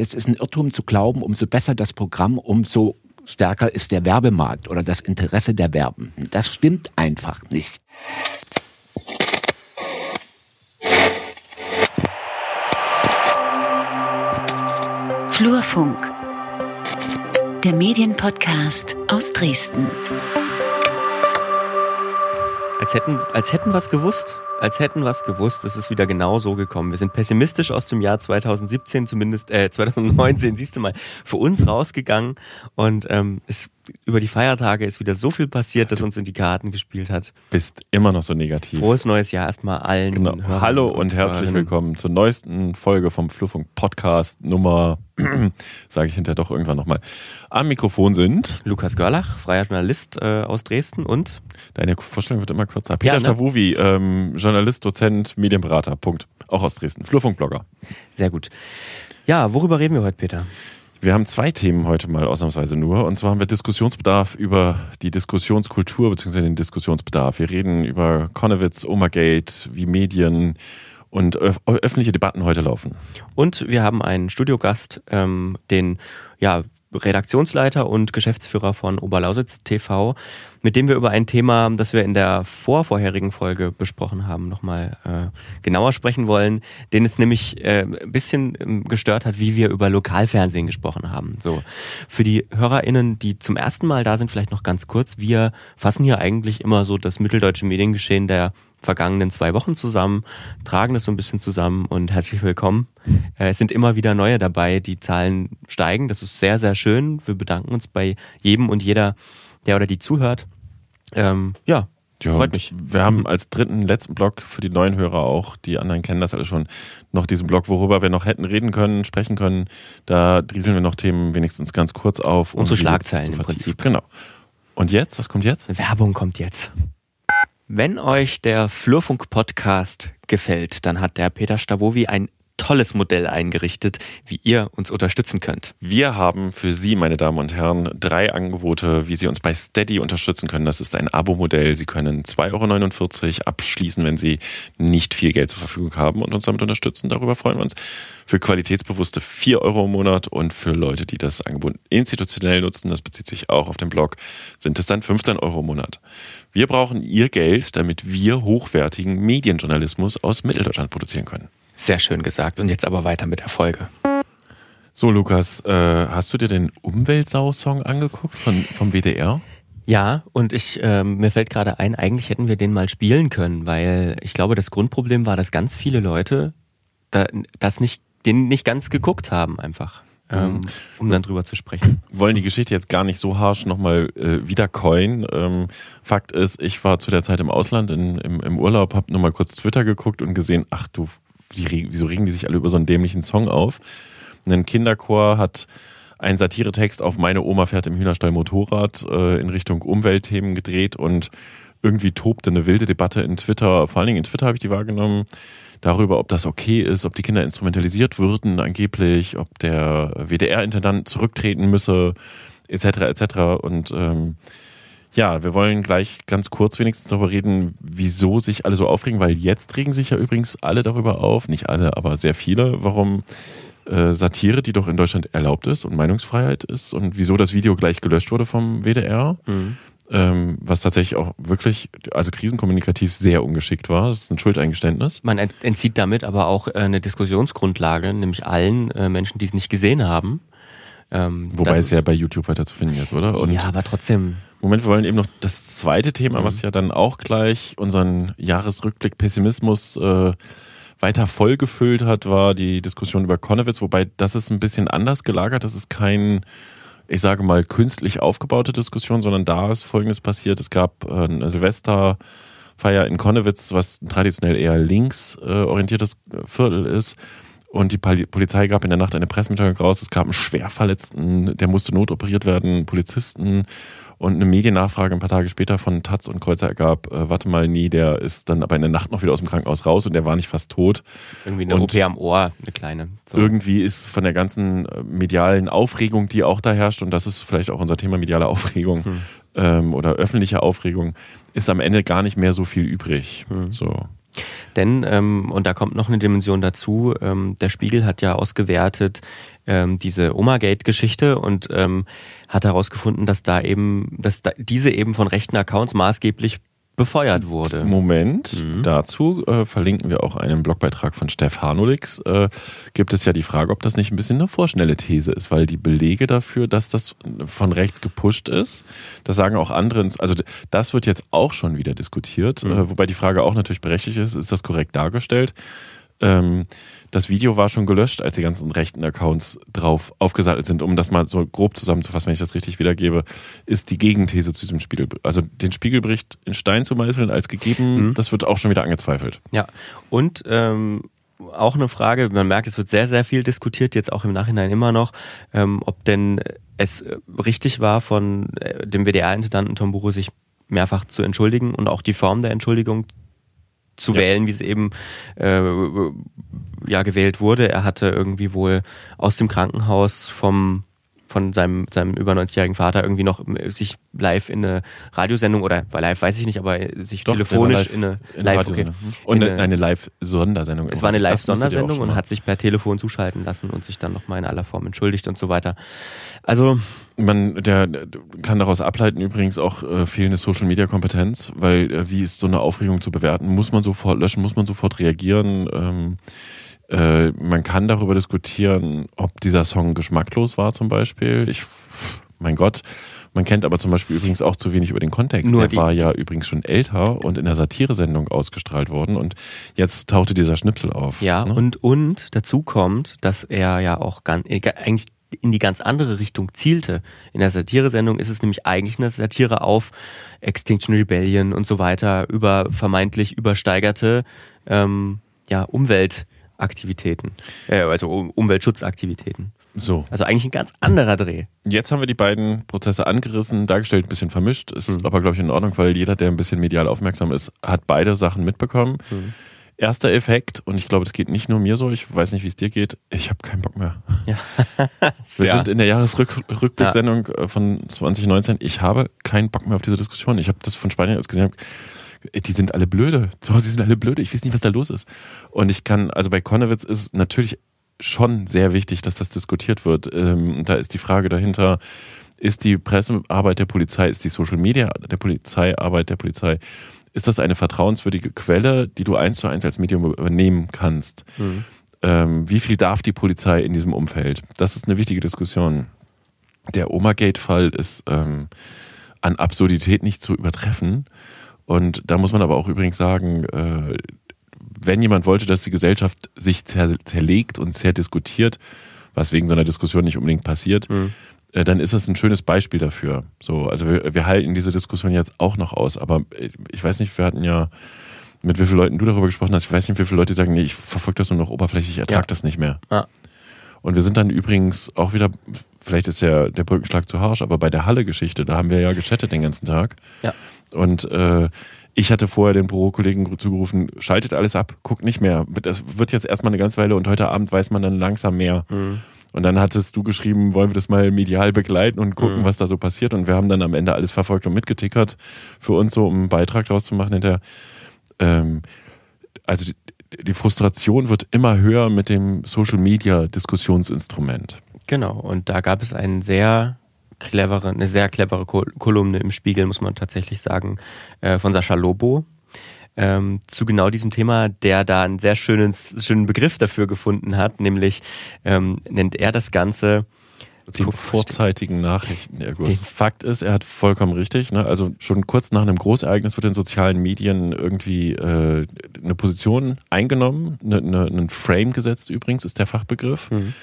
das ist ein Irrtum zu glauben, umso besser das Programm, umso stärker ist der Werbemarkt oder das Interesse der Werbenden. Das stimmt einfach nicht. Flurfunk, der Medienpodcast aus Dresden. Als hätten, als hätten wir es gewusst als hätten wir es gewusst, es ist wieder genau so gekommen. Wir sind pessimistisch aus dem Jahr 2017, zumindest äh, 2019, siehst du mal, für uns rausgegangen und ähm, es über die Feiertage ist wieder so viel passiert, dass uns in die Karten gespielt hat. Bist immer noch so negativ. Frohes neues Jahr erstmal allen. Genau. Hallo und herzlich willkommen zur neuesten Folge vom Fluffunk Podcast Nummer, sage ich hinterher doch irgendwann nochmal. Am Mikrofon sind Lukas Görlach, freier Journalist äh, aus Dresden und Deine Vorstellung wird immer kürzer. Peter ja, ne? Stavovi, ähm, Journalist, Dozent, Medienberater, Punkt. Auch aus Dresden. Flurfunkblogger. Sehr gut. Ja, worüber reden wir heute, Peter? Wir haben zwei Themen heute mal ausnahmsweise nur. Und zwar haben wir Diskussionsbedarf über die Diskussionskultur bzw. den Diskussionsbedarf. Wir reden über Konowitz, Omagate, wie Medien und öffentliche Debatten heute laufen. Und wir haben einen Studiogast, ähm, den ja, Redaktionsleiter und Geschäftsführer von Oberlausitz TV, mit dem wir über ein Thema, das wir in der vorvorherigen Folge besprochen haben, nochmal äh, genauer sprechen wollen, den es nämlich äh, ein bisschen ähm, gestört hat, wie wir über Lokalfernsehen gesprochen haben. So für die HörerInnen, die zum ersten Mal da sind, vielleicht noch ganz kurz. Wir fassen hier eigentlich immer so das mitteldeutsche Mediengeschehen der vergangenen zwei Wochen zusammen, tragen das so ein bisschen zusammen und herzlich willkommen. Äh, es sind immer wieder neue dabei, die Zahlen steigen. Das ist sehr, sehr schön. Wir bedanken uns bei jedem und jeder, der oder die zuhört. Ähm, ja, ja, Freut mich. Wir haben als dritten, letzten Block für die neuen Hörer auch, die anderen kennen das alle schon, noch diesen Block, worüber wir noch hätten reden können, sprechen können. Da drieseln wir noch Themen wenigstens ganz kurz auf. Und um Schlagzeilen im Prinzip. Genau. Und jetzt? Was kommt jetzt? Werbung kommt jetzt. Wenn euch der Flurfunk-Podcast gefällt, dann hat der Peter Stavovi ein tolles Modell eingerichtet, wie ihr uns unterstützen könnt. Wir haben für Sie, meine Damen und Herren, drei Angebote, wie Sie uns bei Steady unterstützen können. Das ist ein Abo-Modell. Sie können 2,49 Euro abschließen, wenn Sie nicht viel Geld zur Verfügung haben und uns damit unterstützen. Darüber freuen wir uns. Für Qualitätsbewusste 4 Euro im Monat und für Leute, die das Angebot institutionell nutzen, das bezieht sich auch auf den Blog, sind es dann 15 Euro im Monat. Wir brauchen Ihr Geld, damit wir hochwertigen Medienjournalismus aus Mitteldeutschland produzieren können. Sehr schön gesagt. Und jetzt aber weiter mit der Folge. So, Lukas, äh, hast du dir den Umweltsau-Song angeguckt von, vom WDR? Ja, und ich, äh, mir fällt gerade ein, eigentlich hätten wir den mal spielen können, weil ich glaube, das Grundproblem war, dass ganz viele Leute da, das nicht, den nicht ganz geguckt haben, einfach. Ähm, mhm. um dann drüber zu sprechen. wollen die Geschichte jetzt gar nicht so harsch nochmal äh, wieder coin. Ähm, Fakt ist, ich war zu der Zeit im Ausland in, im, im Urlaub, habe nur mal kurz Twitter geguckt und gesehen, ach du die, wieso regen die sich alle über so einen dämlichen Song auf? Ein Kinderchor hat einen Satiretext auf Meine Oma fährt im Hühnerstall Motorrad äh, in Richtung Umweltthemen gedreht und irgendwie tobte eine wilde Debatte in Twitter, vor allen Dingen in Twitter habe ich die wahrgenommen, darüber, ob das okay ist, ob die Kinder instrumentalisiert würden angeblich, ob der WDR-Intendant zurücktreten müsse, etc. etc. Und ähm, ja, wir wollen gleich ganz kurz wenigstens darüber reden, wieso sich alle so aufregen, weil jetzt regen sich ja übrigens alle darüber auf, nicht alle, aber sehr viele, warum äh, Satire, die doch in Deutschland erlaubt ist und Meinungsfreiheit ist und wieso das Video gleich gelöscht wurde vom WDR. Mhm. Ähm, was tatsächlich auch wirklich, also krisenkommunikativ sehr ungeschickt war. Das ist ein Schuldeingeständnis. Man entzieht damit aber auch äh, eine Diskussionsgrundlage, nämlich allen äh, Menschen, die es nicht gesehen haben. Ähm, Wobei es ja bei YouTube weiter zu finden ist, oder? Und ja, aber trotzdem. Moment, wir wollen eben noch das zweite Thema, mhm. was ja dann auch gleich unseren Jahresrückblick Pessimismus äh, weiter vollgefüllt hat, war die Diskussion über Konowitz, wobei das ist ein bisschen anders gelagert. Das ist kein, ich sage mal, künstlich aufgebaute Diskussion, sondern da ist Folgendes passiert. Es gab äh, eine Silvesterfeier in Konowitz, was traditionell eher links äh, orientiertes Viertel ist. Und die Polizei gab in der Nacht eine Pressemitteilung raus. Es gab einen Schwerverletzten, der musste notoperiert werden, Polizisten und eine Mediennachfrage ein paar Tage später von Taz und Kreuzer ergab, äh, warte mal, nee, der ist dann aber in der Nacht noch wieder aus dem Krankenhaus raus und der war nicht fast tot. Irgendwie eine und OP am Ohr, eine kleine. So. Irgendwie ist von der ganzen äh, medialen Aufregung, die auch da herrscht, und das ist vielleicht auch unser Thema mediale Aufregung hm. ähm, oder öffentliche Aufregung, ist am Ende gar nicht mehr so viel übrig. Hm. So. Denn, ähm, und da kommt noch eine Dimension dazu, ähm, der Spiegel hat ja ausgewertet ähm, diese Omagate-Geschichte und ähm, hat herausgefunden, dass da eben, dass da diese eben von rechten Accounts maßgeblich befeuert wurde. Moment, mhm. dazu äh, verlinken wir auch einen Blogbeitrag von Steff Hanolix. Äh, gibt es ja die Frage, ob das nicht ein bisschen eine vorschnelle These ist, weil die Belege dafür, dass das von rechts gepusht ist, das sagen auch andere, also das wird jetzt auch schon wieder diskutiert, mhm. äh, wobei die Frage auch natürlich berechtigt ist, ist das korrekt dargestellt? Ähm, das Video war schon gelöscht, als die ganzen rechten Accounts drauf aufgesattelt sind. Um das mal so grob zusammenzufassen, wenn ich das richtig wiedergebe, ist die Gegenthese zu diesem Spiegel, also den Spiegelbericht in Stein zu meißeln als gegeben, mhm. das wird auch schon wieder angezweifelt. Ja, und ähm, auch eine Frage, man merkt, es wird sehr, sehr viel diskutiert, jetzt auch im Nachhinein immer noch, ähm, ob denn es richtig war, von äh, dem WDR-Intendanten Tom Buro sich mehrfach zu entschuldigen und auch die Form der Entschuldigung zu ja. wählen, wie es eben äh, ja gewählt wurde. Er hatte irgendwie wohl aus dem Krankenhaus vom von seinem, seinem über 90-jährigen Vater irgendwie noch äh, sich live in eine Radiosendung oder live weiß ich nicht, aber sich Doch, telefonisch in eine, in live, okay, und eine, eine Live-Sondersendung. Es war eine Live-Sondersendung und hat sich per Telefon zuschalten lassen und sich dann nochmal in aller Form entschuldigt und so weiter. Also man der, kann daraus ableiten übrigens auch äh, fehlende Social Media Kompetenz, weil äh, wie ist so eine Aufregung zu bewerten? Muss man sofort löschen? Muss man sofort reagieren? Ähm, äh, man kann darüber diskutieren, ob dieser Song geschmacklos war zum Beispiel. Ich, mein Gott. Man kennt aber zum Beispiel übrigens auch zu wenig über den Kontext. Nur der war ja übrigens schon älter und in der Satiresendung ausgestrahlt worden und jetzt tauchte dieser Schnipsel auf. Ja, ne? und, und dazu kommt, dass er ja auch ganz, äh, eigentlich in die ganz andere Richtung zielte. In der Satiresendung ist es nämlich eigentlich eine Satire auf Extinction Rebellion und so weiter, über vermeintlich übersteigerte ähm, ja, Umwelt- Aktivitäten, äh, also Umweltschutzaktivitäten. So. Also eigentlich ein ganz anderer Dreh. Jetzt haben wir die beiden Prozesse angerissen, dargestellt, ein bisschen vermischt. Ist mhm. aber, glaube ich, in Ordnung, weil jeder, der ein bisschen medial aufmerksam ist, hat beide Sachen mitbekommen. Mhm. Erster Effekt, und ich glaube, das geht nicht nur mir so, ich weiß nicht, wie es dir geht, ich habe keinen Bock mehr. Ja. wir ja. sind in der Jahresrückblicksendung ja. Äh, von 2019. Ich habe keinen Bock mehr auf diese Diskussion. Ich habe das von Spanien aus gesehen die sind alle blöde. So, sie sind alle blöde. Ich weiß nicht, was da los ist. Und ich kann, also bei Konnewitz ist natürlich schon sehr wichtig, dass das diskutiert wird. Ähm, da ist die Frage dahinter, ist die Pressearbeit der Polizei, ist die Social Media der Polizei, Arbeit der Polizei, ist das eine vertrauenswürdige Quelle, die du eins zu eins als Medium übernehmen kannst? Mhm. Ähm, wie viel darf die Polizei in diesem Umfeld? Das ist eine wichtige Diskussion. Der Oma-Gate-Fall ist ähm, an Absurdität nicht zu übertreffen. Und da muss man aber auch übrigens sagen, äh, wenn jemand wollte, dass die Gesellschaft sich zer zerlegt und zerdiskutiert, was wegen so einer Diskussion nicht unbedingt passiert, mhm. äh, dann ist das ein schönes Beispiel dafür. So, also wir, wir halten diese Diskussion jetzt auch noch aus, aber äh, ich weiß nicht, wir hatten ja mit wie vielen Leuten du darüber gesprochen hast, ich weiß nicht, wie viele Leute sagen, nee, ich verfolge das nur noch oberflächlich, ich ertrage ja. das nicht mehr. Ja. Und wir sind dann übrigens auch wieder, vielleicht ist ja der Brückenschlag zu harsch, aber bei der Halle-Geschichte, da haben wir ja gechattet den ganzen Tag. Ja. Und äh, ich hatte vorher den Bürokollegen zugerufen, schaltet alles ab, guckt nicht mehr. Das wird jetzt erstmal eine ganze Weile und heute Abend weiß man dann langsam mehr. Mhm. Und dann hattest du geschrieben, wollen wir das mal medial begleiten und gucken, mhm. was da so passiert. Und wir haben dann am Ende alles verfolgt und mitgetickert für uns so, um einen Beitrag daraus zu machen hinterher. Ähm, also die, Frustration wird immer höher mit dem Social Media Diskussionsinstrument. Genau. Und da gab es einen sehr clevere, eine sehr clevere Kolumne im Spiegel, muss man tatsächlich sagen, äh, von Sascha Lobo. Ähm, zu genau diesem Thema, der da einen sehr schönen, schönen Begriff dafür gefunden hat, nämlich ähm, nennt er das Ganze den vorzeitigen Nachrichtenerguss. Fakt ist, er hat vollkommen richtig. Ne? Also schon kurz nach einem Großereignis wird in sozialen Medien irgendwie äh, eine Position eingenommen, eine, eine, einen Frame gesetzt übrigens, ist der Fachbegriff. Mhm.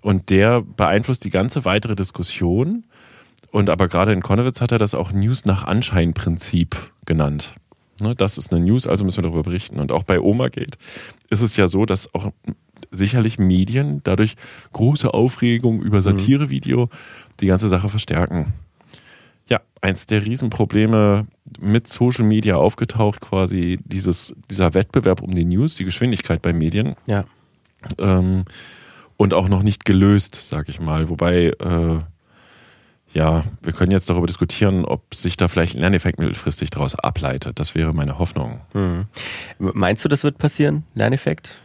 Und der beeinflusst die ganze weitere Diskussion und aber gerade in Konnewitz hat er das auch News nach Anschein-Prinzip genannt. Ne, das ist eine News, also müssen wir darüber berichten. Und auch bei Omagate ist es ja so, dass auch sicherlich Medien dadurch große Aufregung über mhm. Satirevideo die ganze Sache verstärken. Ja, eins der Riesenprobleme mit Social Media aufgetaucht, quasi dieses, dieser Wettbewerb um die News, die Geschwindigkeit bei Medien. Ja. Ähm, und auch noch nicht gelöst, sag ich mal. Wobei äh, ja, wir können jetzt darüber diskutieren, ob sich da vielleicht ein Lerneffekt mittelfristig daraus ableitet. Das wäre meine Hoffnung. Mhm. Meinst du, das wird passieren, Lerneffekt?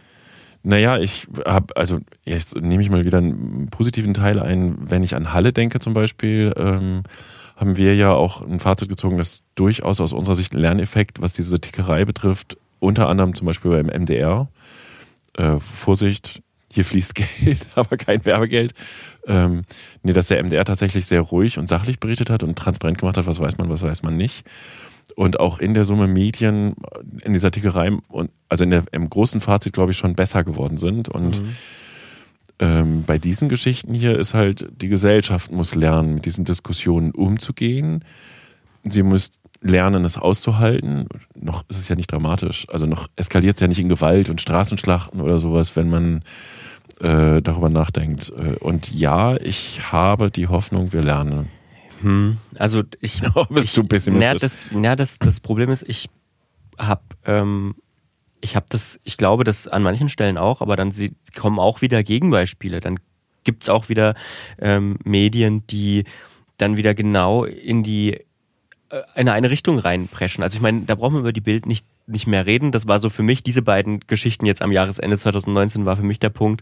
Naja, ich habe, also jetzt nehme ich mal wieder einen positiven Teil ein, wenn ich an Halle denke zum Beispiel, ähm, haben wir ja auch ein Fazit gezogen, dass durchaus aus unserer Sicht ein Lerneffekt, was diese Tickerei betrifft, unter anderem zum Beispiel beim MDR, äh, Vorsicht, hier fließt Geld, aber kein Werbegeld. Ähm, nee, dass der MDR tatsächlich sehr ruhig und sachlich berichtet hat und transparent gemacht hat, was weiß man, was weiß man nicht. Und auch in der Summe Medien in dieser Tickerei und also in der, im großen Fazit, glaube ich, schon besser geworden sind. Und mhm. ähm, bei diesen Geschichten hier ist halt, die Gesellschaft muss lernen, mit diesen Diskussionen umzugehen. Sie muss lernen, es auszuhalten. Noch ist es ja nicht dramatisch. Also noch eskaliert es ja nicht in Gewalt und Straßenschlachten oder sowas, wenn man äh, darüber nachdenkt. Äh, und ja, ich habe die Hoffnung, wir lernen. Hm, also ich. Oh, bist ich, du pessimistisch? Na, das, na, das, das Problem ist, ich habe ähm, ich habe das, ich glaube das an manchen Stellen auch, aber dann sie, kommen auch wieder Gegenbeispiele. Dann gibt es auch wieder ähm, Medien, die dann wieder genau in die äh, in eine Richtung reinpreschen. Also ich meine, da brauchen wir über die Bild nicht nicht mehr reden. Das war so für mich, diese beiden Geschichten jetzt am Jahresende 2019 war für mich der Punkt,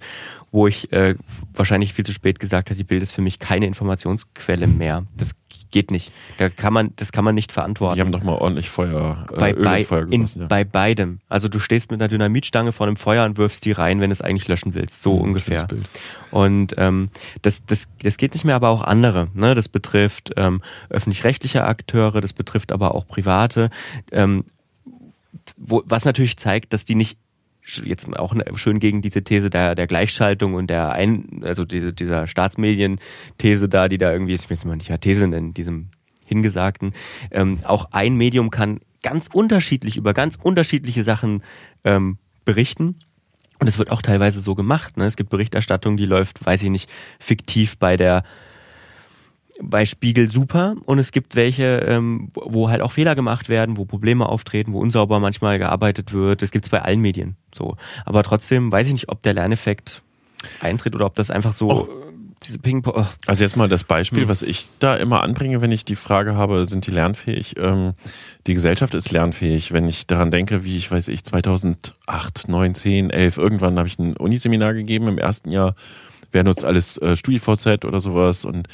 wo ich äh, wahrscheinlich viel zu spät gesagt habe, die Bild ist für mich keine Informationsquelle mehr. Das geht nicht. Da kann man, das kann man nicht verantworten. Die haben doch mal ordentlich Feuer, äh, bei, Öl bei, Feuer gegossen. In, ja. Bei beidem. Also du stehst mit einer Dynamitstange vor einem Feuer und wirfst die rein, wenn du es eigentlich löschen willst. So mhm, ungefähr. Und ähm, das, das, das geht nicht mehr, aber auch andere. Ne? Das betrifft ähm, öffentlich-rechtliche Akteure, das betrifft aber auch private. Ähm, wo, was natürlich zeigt, dass die nicht jetzt auch ne, schön gegen diese These der, der Gleichschaltung und der ein, also diese, dieser Staatsmedien-These da, die da irgendwie, ich will jetzt mal nicht mehr These nennen, diesem Hingesagten, ähm, auch ein Medium kann ganz unterschiedlich über ganz unterschiedliche Sachen ähm, berichten. Und es wird auch teilweise so gemacht. Ne? Es gibt Berichterstattung, die läuft, weiß ich nicht, fiktiv bei der bei Spiegel super und es gibt welche, ähm, wo halt auch Fehler gemacht werden, wo Probleme auftreten, wo unsauber manchmal gearbeitet wird. Das gibt es bei allen Medien so. Aber trotzdem weiß ich nicht, ob der Lerneffekt eintritt oder ob das einfach so Och. diese Ping oh. Also jetzt mal das Beispiel, hm. was ich da immer anbringe, wenn ich die Frage habe, sind die lernfähig? Ähm, die Gesellschaft ist lernfähig. Wenn ich daran denke, wie ich weiß ich 2008, 9, 10, 11, irgendwann habe ich ein Uniseminar gegeben im ersten Jahr. Wer nutzt alles äh, StudiVZ oder sowas und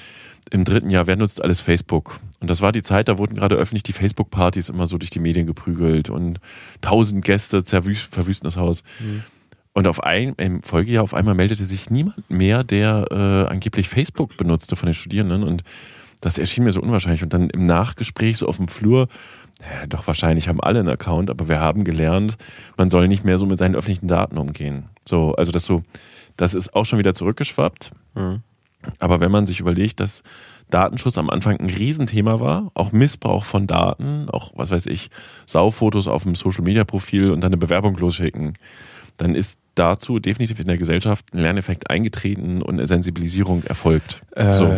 im dritten Jahr, wer nutzt alles Facebook? Und das war die Zeit, da wurden gerade öffentlich die Facebook-Partys immer so durch die Medien geprügelt und tausend Gäste verwüsten das Haus. Mhm. Und auf ein, im Folgejahr auf einmal meldete sich niemand mehr, der äh, angeblich Facebook benutzte von den Studierenden. Und das erschien mir so unwahrscheinlich. Und dann im Nachgespräch so auf dem Flur, ja, doch wahrscheinlich haben alle einen Account, aber wir haben gelernt, man soll nicht mehr so mit seinen öffentlichen Daten umgehen. So, also das so, das ist auch schon wieder zurückgeschwappt. Mhm. Aber wenn man sich überlegt, dass Datenschutz am Anfang ein Riesenthema war, auch Missbrauch von Daten, auch was weiß ich, Saufotos auf dem Social Media Profil und dann eine Bewerbung losschicken, dann ist dazu definitiv in der Gesellschaft ein Lerneffekt eingetreten und eine Sensibilisierung erfolgt. Äh, so.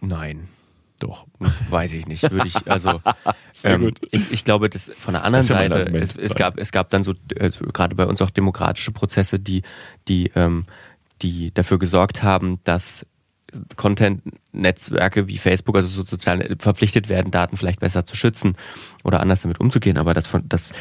Nein. Doch. Weiß ich nicht. Würde ich, also ähm, ich, ich glaube, dass von der anderen Seite, es, es, gab, es gab dann so, also gerade bei uns auch demokratische Prozesse, die, die, ähm, die dafür gesorgt haben, dass Content-Netzwerke wie Facebook, also so sozial verpflichtet werden, Daten vielleicht besser zu schützen oder anders damit umzugehen. Aber dass von, dass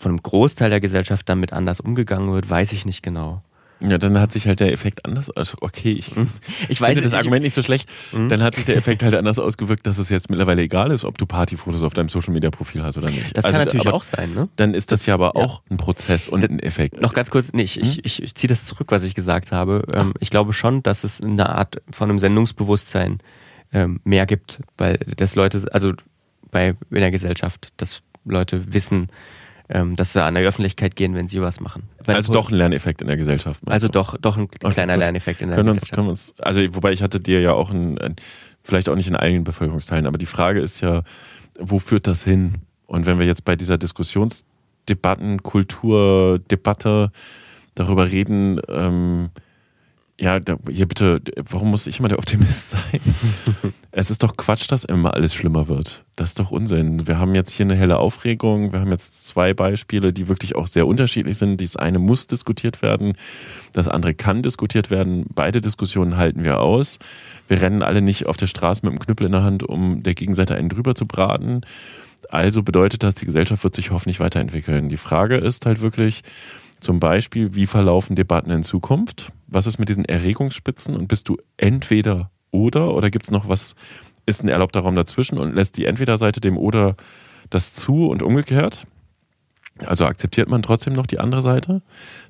von einem Großteil der Gesellschaft damit anders umgegangen wird, weiß ich nicht genau. Ja, dann hat sich halt der Effekt anders, also okay, ich, hm. ich weiß finde das Argument nicht so schlecht, mhm. dann hat sich der Effekt halt anders ausgewirkt, dass es jetzt mittlerweile egal ist, ob du Partyfotos auf deinem Social Media Profil hast oder nicht. Das also, kann natürlich auch sein, ne? Dann ist das, das ja aber ja. auch ein Prozess und ein Effekt. Noch ganz kurz, nee, ich, hm? ich, ich, ich ziehe das zurück, was ich gesagt habe. Ähm, ich glaube schon, dass es eine Art von einem Sendungsbewusstsein ähm, mehr gibt, weil das Leute, also bei in der Gesellschaft, dass Leute wissen, ähm, dass sie an der Öffentlichkeit gehen, wenn sie was machen. Weil also doch ein Lerneffekt in der Gesellschaft. Also doch, doch ein okay, kleiner gut. Lerneffekt in der können Gesellschaft. Uns, können uns, also wobei ich hatte dir ja auch ein, ein, vielleicht auch nicht in allen Bevölkerungsteilen, aber die Frage ist ja, wo führt das hin? Und wenn wir jetzt bei dieser Diskussionsdebatten, Kulturdebatte darüber reden, ähm, ja, da, hier bitte, warum muss ich immer der Optimist sein? es ist doch Quatsch, dass immer alles schlimmer wird. Das ist doch Unsinn. Wir haben jetzt hier eine helle Aufregung. Wir haben jetzt zwei Beispiele, die wirklich auch sehr unterschiedlich sind. Das eine muss diskutiert werden, das andere kann diskutiert werden. Beide Diskussionen halten wir aus. Wir rennen alle nicht auf der Straße mit einem Knüppel in der Hand, um der Gegenseite einen drüber zu braten. Also bedeutet das, die Gesellschaft wird sich hoffentlich weiterentwickeln. Die Frage ist halt wirklich, zum Beispiel, wie verlaufen Debatten in Zukunft? Was ist mit diesen Erregungsspitzen? Und bist du entweder oder oder gibt es noch was, ist ein erlaubter Raum dazwischen und lässt die Entweder-Seite dem oder das zu und umgekehrt? Also akzeptiert man trotzdem noch die andere Seite?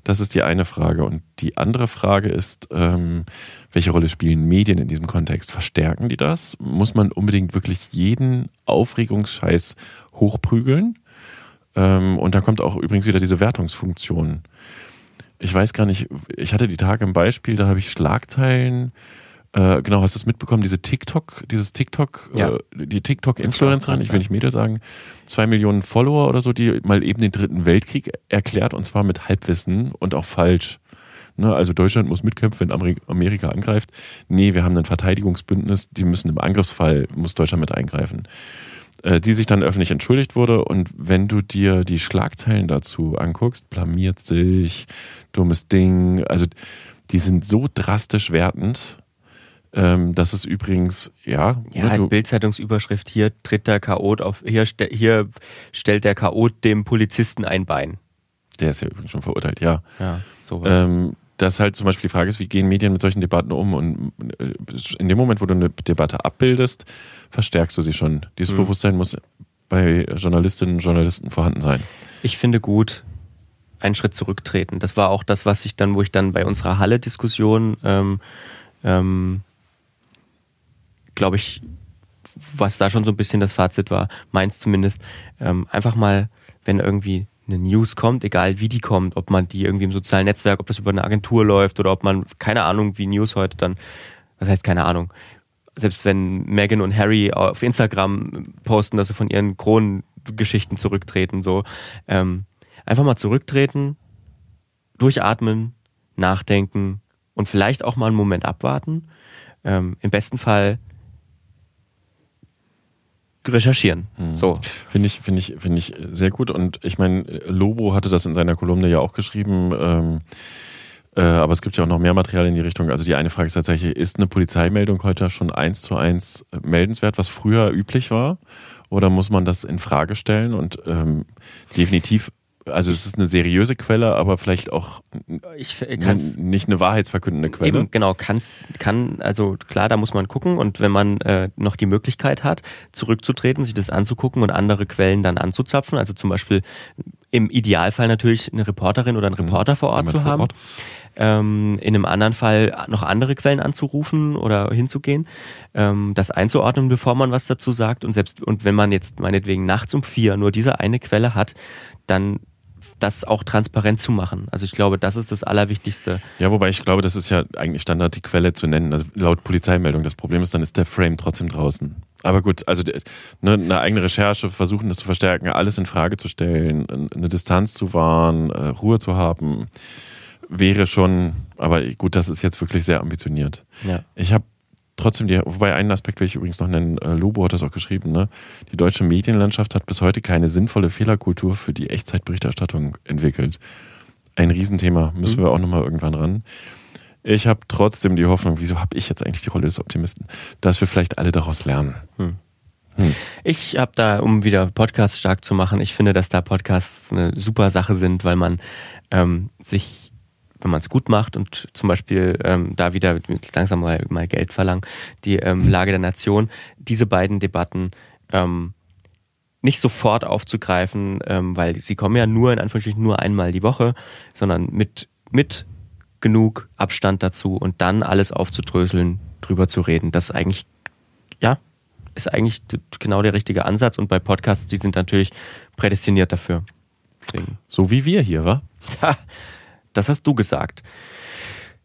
Das ist die eine Frage. Und die andere Frage ist, ähm, welche Rolle spielen Medien in diesem Kontext? Verstärken die das? Muss man unbedingt wirklich jeden Aufregungsscheiß hochprügeln? Ähm, und da kommt auch übrigens wieder diese Wertungsfunktion. Ich weiß gar nicht, ich hatte die Tage ein Beispiel, da habe ich Schlagzeilen, äh, genau, hast du es mitbekommen, diese TikTok, dieses TikTok, Ja. äh, die TikTok-Influencerin, ich will nicht Mädel sagen, zwei Millionen Follower oder so, die mal eben den dritten Weltkrieg erklärt und zwar mit Halbwissen und auch falsch. Ne, also Deutschland muss mitkämpfen, wenn Ameri- Amerika angreift. Nee, wir haben ein Verteidigungsbündnis, die müssen im Angriffsfall, muss Deutschland mit eingreifen äh, die sich dann öffentlich entschuldigt wurde. Und wenn du dir die Schlagzeilen dazu anguckst, blamiert sich, dummes Ding, also die sind so drastisch wertend, ähm, dass es übrigens, ja, Ja, ne, halt du, Bildzeitungsüberschrift, hier tritt der Chaot auf, hier, hier stellt der Chaot dem Polizisten ein Bein. der ist ja übrigens schon verurteilt, ja. Ja, sowas. Ähm, dass halt zum Beispiel die Frage ist, wie gehen Medien mit solchen Debatten um? Und äh, in dem Moment, wo du eine Debatte abbildest, verstärkst du sie schon. Dieses Mhm. Bewusstsein muss bei Journalistinnen und Journalisten vorhanden sein. Ich finde gut, einen Schritt zurücktreten. Das war auch das, was ich dann, wo ich dann bei unserer Halle-Diskussion, ähm, ähm, glaube ich, was da schon so ein bisschen das Fazit war, meins zumindest, ähm, einfach mal, wenn irgendwie eine News kommt, egal wie die kommt, ob man die irgendwie im sozialen Netzwerk, ob das über eine Agentur läuft oder ob man, keine Ahnung, wie News heute dann, was heißt keine Ahnung, selbst wenn Meghan und Harry auf Instagram posten, dass sie von ihren Kronengeschichten zurücktreten, so, ähm, einfach mal zurücktreten, durchatmen, nachdenken und vielleicht auch mal einen Moment abwarten. Ähm, Im besten Fall recherchieren. So. Finde ich, finde ich, finde ich sehr gut. Und ich meine, Lobo hatte das in seiner Kolumne ja auch geschrieben. Ähm, äh, aber es gibt ja auch noch mehr Material in die Richtung. Also die eine Frage ist tatsächlich, ist eine Polizeimeldung heute schon eins zu eins meldenswert, was früher üblich war? Oder muss man das in Frage stellen? Und ähm, definitiv, also es ist eine seriöse Quelle, aber vielleicht auch Ich kann's nicht eine wahrheitsverkündende Quelle. Eben, genau, kann's, kann, also klar, da muss man gucken und wenn man äh, noch die Möglichkeit hat, zurückzutreten, sich das anzugucken und andere Quellen dann anzuzapfen, also zum Beispiel im Idealfall natürlich eine Reporterin oder einen Reporter vor Ort Jemand zu haben, Ort. ähm, in einem anderen Fall noch andere Quellen anzurufen oder hinzugehen, ähm, das einzuordnen, bevor man was dazu sagt und selbst, und wenn man jetzt meinetwegen nachts um vier nur diese eine Quelle hat, dann das auch transparent zu machen. Also ich glaube, das ist das Allerwichtigste. Ja, wobei ich glaube, das ist ja eigentlich Standard, die Quelle zu nennen. Also laut Polizeimeldung. Das Problem ist, dann ist der Frame trotzdem draußen. Aber gut, also ne, eine eigene Recherche, versuchen das zu verstärken, alles in Frage zu stellen, eine Distanz zu wahren, äh, Ruhe zu haben, wäre schon, aber gut, das ist jetzt wirklich sehr ambitioniert. Ja. Ich habe trotzdem die, wobei einen Aspekt will ich übrigens noch nennen, äh, Lobo hat das auch geschrieben, ne? Die deutsche Medienlandschaft hat bis heute keine sinnvolle Fehlerkultur für die Echtzeitberichterstattung entwickelt. Ein Riesenthema, müssen wir auch nochmal irgendwann ran. Ich habe trotzdem die Hoffnung, wieso habe ich jetzt eigentlich die Rolle des Optimisten, dass wir vielleicht alle daraus lernen. Ich habe da, um wieder Podcasts stark zu machen, ich finde, dass da Podcasts eine super Sache sind, weil man ähm, sich, wenn man es gut macht und zum Beispiel ähm, da wieder langsam mal, mal Geld verlangen, die ähm, Lage der Nation, diese beiden Debatten ähm, nicht sofort aufzugreifen, ähm, weil sie kommen ja nur in Anführungsstrichen nur einmal die Woche, sondern mit, mit genug Abstand dazu und dann alles aufzudröseln, drüber zu reden. Das ist eigentlich, ja, ist eigentlich genau der richtige Ansatz und bei Podcasts, die sind natürlich prädestiniert dafür. Deswegen. So wie wir hier, wa? Das hast du gesagt.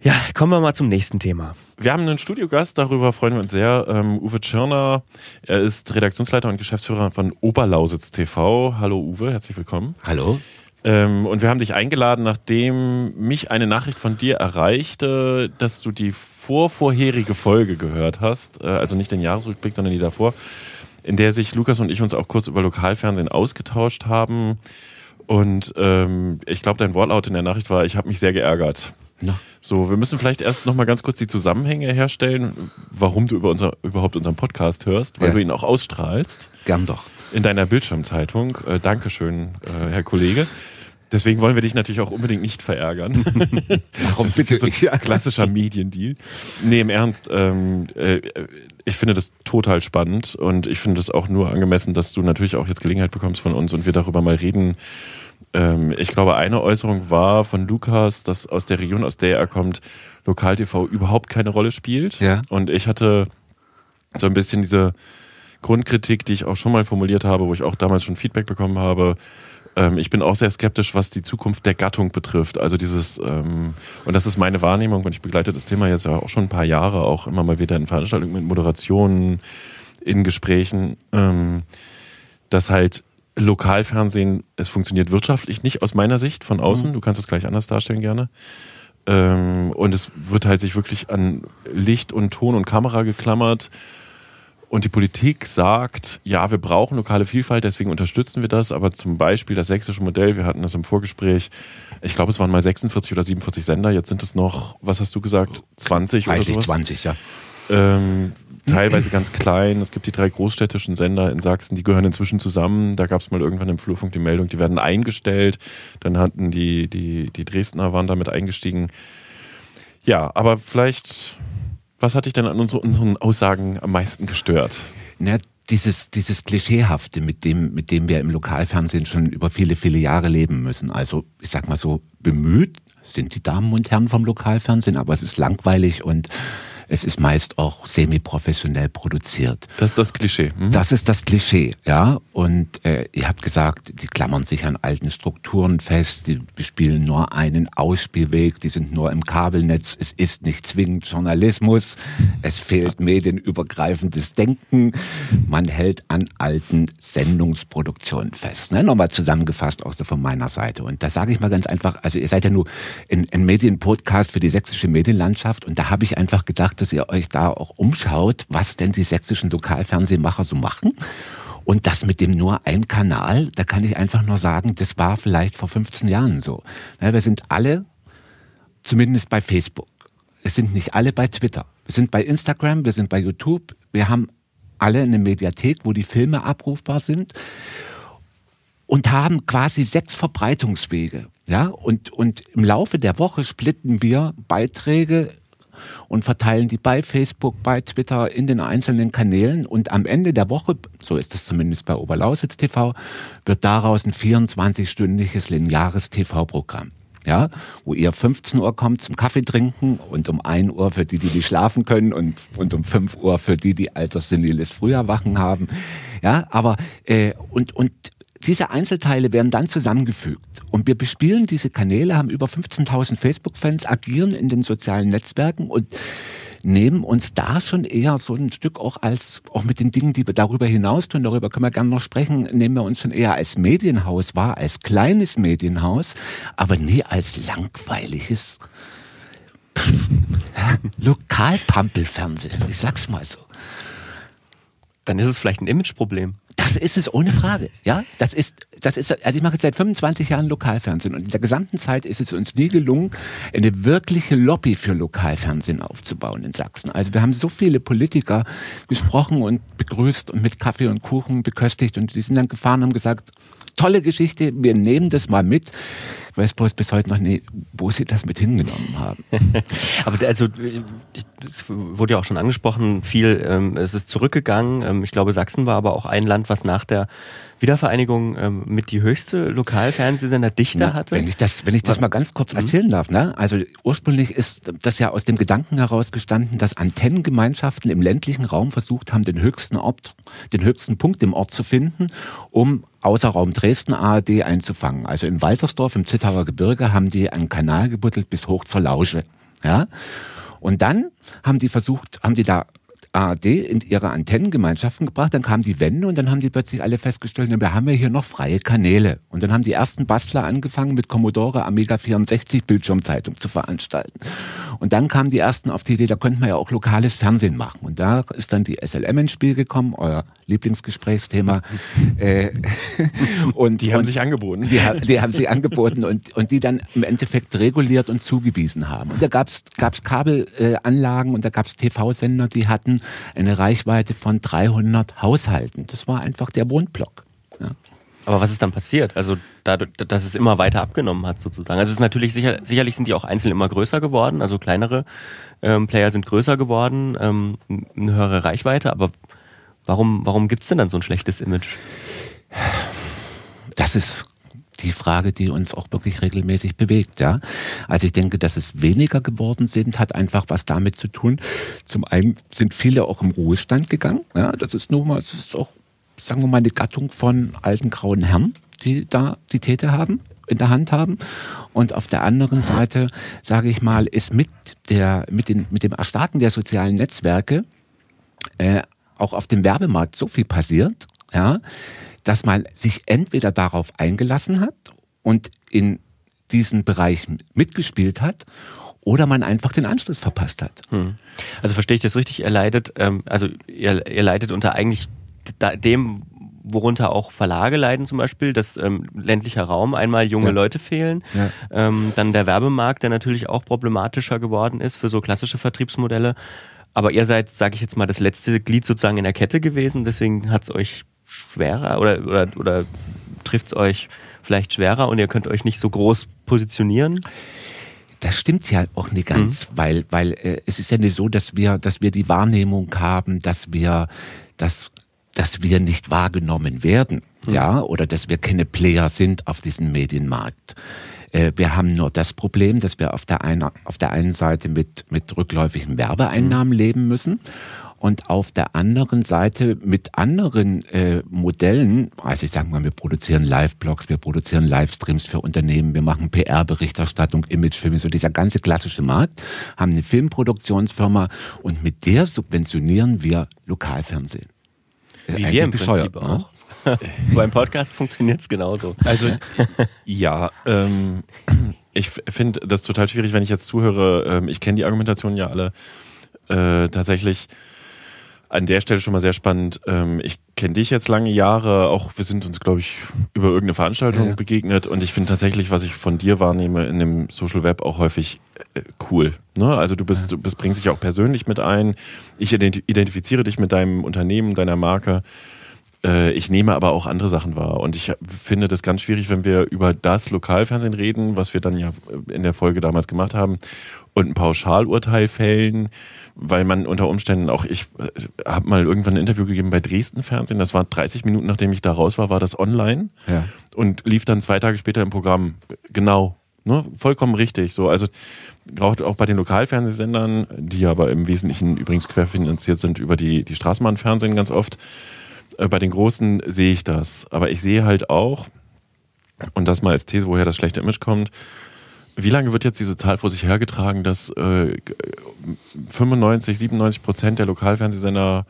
Ja, kommen wir mal zum nächsten Thema. Wir haben einen Studiogast, darüber freuen wir uns sehr. Ähm, Uwe Tschirner, er ist Redaktionsleiter und Geschäftsführer von Oberlausitz TV. Hallo Uwe, herzlich willkommen. Hallo? Ähm, und wir haben dich eingeladen, nachdem mich eine Nachricht von dir erreichte, dass du die vorvorherige Folge gehört hast, äh, also nicht den Jahresrückblick, sondern die davor, in der sich Lukas und ich uns auch kurz über Lokalfernsehen ausgetauscht haben. Und ähm, ich glaube, dein Wortlaut in der Nachricht war, ich habe mich sehr geärgert. Na. So, wir müssen vielleicht erst nochmal ganz kurz die Zusammenhänge herstellen, warum du über unser, überhaupt unseren Podcast hörst, weil Ja. du ihn auch ausstrahlst Gern doch. in deiner Bildschirmzeitung. Äh, Dankeschön, äh, Herr Kollege. Deswegen wollen wir dich natürlich auch unbedingt nicht verärgern. Warum Das ist bitte so ein? Ja. klassischer Mediendeal. Nee, im Ernst. Ähm, äh, ich finde das total spannend und ich finde es auch nur angemessen, dass du natürlich auch jetzt Gelegenheit bekommst von uns und wir darüber mal reden. Ähm, ich glaube, eine Äußerung war von Lukas, dass aus der Region, aus der er kommt, Lokal-TV überhaupt keine Rolle spielt. Ja. Und ich hatte so ein bisschen diese Grundkritik, die ich auch schon mal formuliert habe, wo ich auch damals schon Feedback bekommen habe. Ähm, ich bin auch sehr skeptisch, was die Zukunft der Gattung betrifft. Also dieses, ähm, und das ist meine Wahrnehmung und ich begleite das Thema jetzt ja auch schon ein paar Jahre, auch immer mal wieder in Veranstaltungen mit Moderationen, in Gesprächen, ähm, dass halt Lokalfernsehen, es funktioniert wirtschaftlich nicht aus meiner Sicht von außen. Du kannst es gleich anders darstellen gerne. Ähm, und es wird halt sich wirklich an Licht und Ton und Kamera geklammert. Und die Politik sagt, ja, wir brauchen lokale Vielfalt, deswegen unterstützen wir das. Aber zum Beispiel das sächsische Modell, wir hatten das im Vorgespräch, ich glaube, es waren mal 46 oder 47 Sender, jetzt sind es noch, was hast du gesagt, 20 oder Reichlich sowas? 20, ja. Ähm, teilweise ganz klein. Es gibt die drei großstädtischen Sender in Sachsen, die gehören inzwischen zusammen. Da gab es mal irgendwann im Flurfunk die Meldung, die werden eingestellt. Dann hatten die, die, die Dresdner waren damit eingestiegen. Ja, aber vielleicht, was hat dich denn an unsere, unseren Aussagen am meisten gestört? Ja, dieses, dieses Klischeehafte, mit dem, mit dem wir im Lokalfernsehen schon über viele, viele Jahre leben müssen. Also, ich sag mal so, bemüht sind die Damen und Herren vom Lokalfernsehen, aber es ist langweilig und es ist meist auch semi-professionell produziert. Das ist das Klischee. Hm? Das ist das Klischee, ja. Und äh, ihr habt gesagt, die klammern sich an alten Strukturen fest, die bespielen nur einen Ausspielweg, die sind nur im Kabelnetz. Es ist nicht zwingend Journalismus, es fehlt medienübergreifendes Denken. Man hält an alten Sendungsproduktionen fest. Ne? Nochmal zusammengefasst auch so von meiner Seite. Und da sage ich mal ganz einfach, also ihr seid ja nur ein, ein Medienpodcast für die sächsische Medienlandschaft und da habe ich einfach gedacht, dass ihr euch da auch umschaut, was denn die sächsischen Lokalfernsehmacher so machen. Und das mit dem nur ein Kanal, da kann ich einfach nur sagen, das war vielleicht vor 15 Jahren so. Wir sind alle, zumindest bei Facebook. Es sind nicht alle bei Twitter. Wir sind bei Instagram, wir sind bei YouTube. Wir haben alle eine Mediathek, wo die Filme abrufbar sind und haben quasi sechs Verbreitungswege. Ja, und, und im Laufe der Woche splitten wir Beiträge und verteilen die bei Facebook, bei Twitter, in den einzelnen Kanälen. Und am Ende der Woche, so ist es zumindest bei Oberlausitz TV, wird daraus ein 24-stündiges lineares TV-Programm. Ja, wo ihr 15 Uhr kommt zum Kaffee trinken und um 1 Uhr für die, die nicht schlafen können und, und um 5 Uhr für die, die altersseniles früher Wachen haben. Ja, aber äh, und, und diese Einzelteile werden dann zusammengefügt. Und wir bespielen diese Kanäle, haben über 15.000 Facebook-Fans, agieren in den sozialen Netzwerken und nehmen uns da schon eher so ein Stück auch als, auch mit den Dingen, die wir darüber hinaus tun, darüber können wir gerne noch sprechen, nehmen wir uns schon eher als Medienhaus wahr, als kleines Medienhaus, aber nie als langweiliges Lokalpampelfernsehen. Ich sag's mal so. Dann ist es vielleicht ein Imageproblem. Das ist es ohne Frage. Ja, das ist, das ist, also ich mache jetzt seit 25 Jahren Lokalfernsehen und in der gesamten Zeit ist es uns nie gelungen, eine wirkliche Lobby für Lokalfernsehen aufzubauen in Sachsen. Also wir haben so viele Politiker gesprochen und begrüßt und mit Kaffee und Kuchen beköstigt und die sind dann gefahren und haben gesagt, tolle Geschichte, wir nehmen das mal mit. Ich weiß bloß bis heute noch nie, wo sie das mit hingenommen haben. Aber also, es wurde ja auch schon angesprochen, viel, ähm, es ist zurückgegangen. Ähm, ich glaube, Sachsen war aber auch ein Land, was nach der Wiedervereinigung ähm, mit die höchste Lokalfernsehsenderdichte Na, hatte. Wenn ich das, wenn ich das mal ganz kurz erzählen darf, ne? Also ursprünglich ist das ja aus dem Gedanken heraus gestanden, dass Antennengemeinschaften im ländlichen Raum versucht haben, den höchsten Ort, den höchsten Punkt im Ort zu finden, um außer Raum Dresden ARD einzufangen. Also in Waltersdorf im Zittauer Gebirge haben die einen Kanal gebuddelt bis hoch zur Lausche. Ja? Und dann haben die versucht, haben die da ARD in ihre Antennengemeinschaften gebracht, dann kam die Wende und dann haben die plötzlich alle festgestellt, wir haben ja hier noch freie Kanäle. Und dann haben die ersten Bastler angefangen mit Commodore Amiga 64 Bildschirmzeitung zu veranstalten. Und dann kamen die ersten auf die Idee, da könnte man ja auch lokales Fernsehen machen. Und da ist dann die SLM ins Spiel gekommen, euer Lieblingsgesprächsthema. äh, und die haben und sich angeboten. Die, die, haben sich angeboten und, und die dann im Endeffekt reguliert und zugewiesen haben. Und da gab es Kabelanlagen äh, und da gab es TV-Sender, die hatten eine Reichweite von 300 Haushalten. Das war einfach der Wohnblock. Ja. Aber was ist dann passiert? Also, dadurch, dass es immer weiter abgenommen hat, sozusagen. Also, es ist natürlich sicher, sicherlich sind die auch einzeln immer größer geworden. Also, kleinere ähm, Player sind größer geworden, ähm, eine höhere Reichweite. Aber warum, warum gibt es denn dann so ein schlechtes Image? Das ist die Frage, die uns auch wirklich regelmäßig bewegt, ja. Also ich denke, dass es weniger geworden sind, hat einfach was damit zu tun. Zum einen sind viele auch im Ruhestand gegangen, ja. Das ist nun mal, es ist auch, sagen wir mal, eine Gattung von alten grauen Herren, die da die Täter haben in der Hand haben. Und auf der anderen Seite, sage ich mal, ist mit der, mit den, mit dem Erstarken der sozialen Netzwerke, äh, auch auf dem Werbemarkt so viel passiert, ja, dass man sich entweder darauf eingelassen hat und in diesen Bereich mitgespielt hat oder man einfach den Anschluss verpasst hat. Hm. Also verstehe ich das richtig? Ihr leidet, ähm, also ihr, ihr leidet unter eigentlich dem, worunter auch Verlage leiden zum Beispiel, dass ähm, ländlicher Raum einmal junge ja. Leute fehlen, ja. ähm, dann der Werbemarkt, der natürlich auch problematischer geworden ist für so klassische Vertriebsmodelle. Aber ihr seid, sage ich jetzt mal, das letzte Glied sozusagen in der Kette gewesen, deswegen hat es euch schwerer oder, oder, oder trifft es euch vielleicht schwerer und ihr könnt euch nicht so groß positionieren? Das stimmt ja auch nicht ganz, mhm. weil, weil äh, es ist ja nicht so, dass wir, dass wir die Wahrnehmung haben, dass wir, dass, dass wir nicht wahrgenommen werden, mhm. ja, oder dass wir keine Player sind auf diesem Medienmarkt. Äh, wir haben nur das Problem, dass wir auf der, einen, auf der einen Seite mit, mit rückläufigen Werbeeinnahmen mhm. leben müssen und auf der anderen Seite mit anderen äh, Modellen, also ich sage mal, wir produzieren Live-Blogs, wir produzieren Livestreams für Unternehmen, wir machen PR-Berichterstattung, Imagefilme, so dieser ganze klassische Markt, haben eine Filmproduktionsfirma und mit der subventionieren wir Lokalfernsehen. Wie wir im bescheuert, Prinzip auch. Beim Podcast funktioniert es genauso. Also ja, ähm, ich finde das total schwierig, wenn ich jetzt zuhöre. Ähm, ich kenne die Argumentation ja alle äh, tatsächlich an der Stelle schon mal sehr spannend. Ähm, ich kenne dich jetzt lange Jahre, auch wir sind uns, glaube ich, über irgendeine Veranstaltung ja. begegnet und ich finde tatsächlich, was ich von dir wahrnehme in dem Social Web auch häufig äh, cool. Ne? Also du bist, ja. du bist, bringst dich auch persönlich mit ein. Ich identifiziere dich mit deinem Unternehmen, deiner Marke. Äh, ich nehme aber auch andere Sachen wahr. Und ich finde das ganz schwierig, wenn wir über das Lokalfernsehen reden, was wir dann ja in der Folge damals gemacht haben, und ein Pauschalurteil fällen, weil man unter Umständen auch, ich äh, habe mal irgendwann ein Interview gegeben bei Dresden Fernsehen, das war 30 Minuten, nachdem ich da raus war, war das online ja. und lief dann zwei Tage später im Programm. Genau. Ne? Vollkommen richtig. So, also auch bei den Lokalfernsehsendern, die aber im Wesentlichen übrigens querfinanziert sind über die, die Straßenbahnfernsehen ganz oft, äh, bei den Großen sehe ich das. Aber ich sehe halt auch, und das mal als These, woher das schlechte Image kommt, wie lange wird jetzt diese Zahl vor sich hergetragen, dass äh, 95, 97 Prozent der Lokalfernsehsender,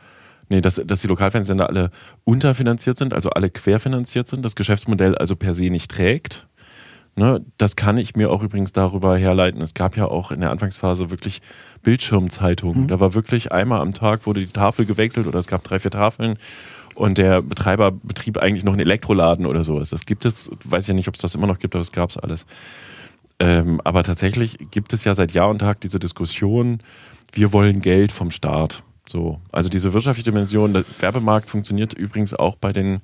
nee, dass, dass die Lokalfernsehsender alle unterfinanziert sind, also alle querfinanziert sind, das Geschäftsmodell also per se nicht trägt? Ne, das kann ich mir auch übrigens darüber herleiten. Es gab ja auch in der Anfangsphase wirklich Bildschirmzeitungen. Mhm. Da war wirklich einmal am Tag wurde die Tafel gewechselt oder es gab drei, vier Tafeln und der Betreiber betrieb eigentlich noch einen Elektroladen oder sowas. Das gibt es, weiß ja nicht, ob es das immer noch gibt, aber es gab es alles. Ähm, aber tatsächlich gibt es ja seit Jahr und Tag diese Diskussion, wir wollen Geld vom Staat. So. Also diese wirtschaftliche Dimension, der Werbemarkt funktioniert übrigens auch bei den,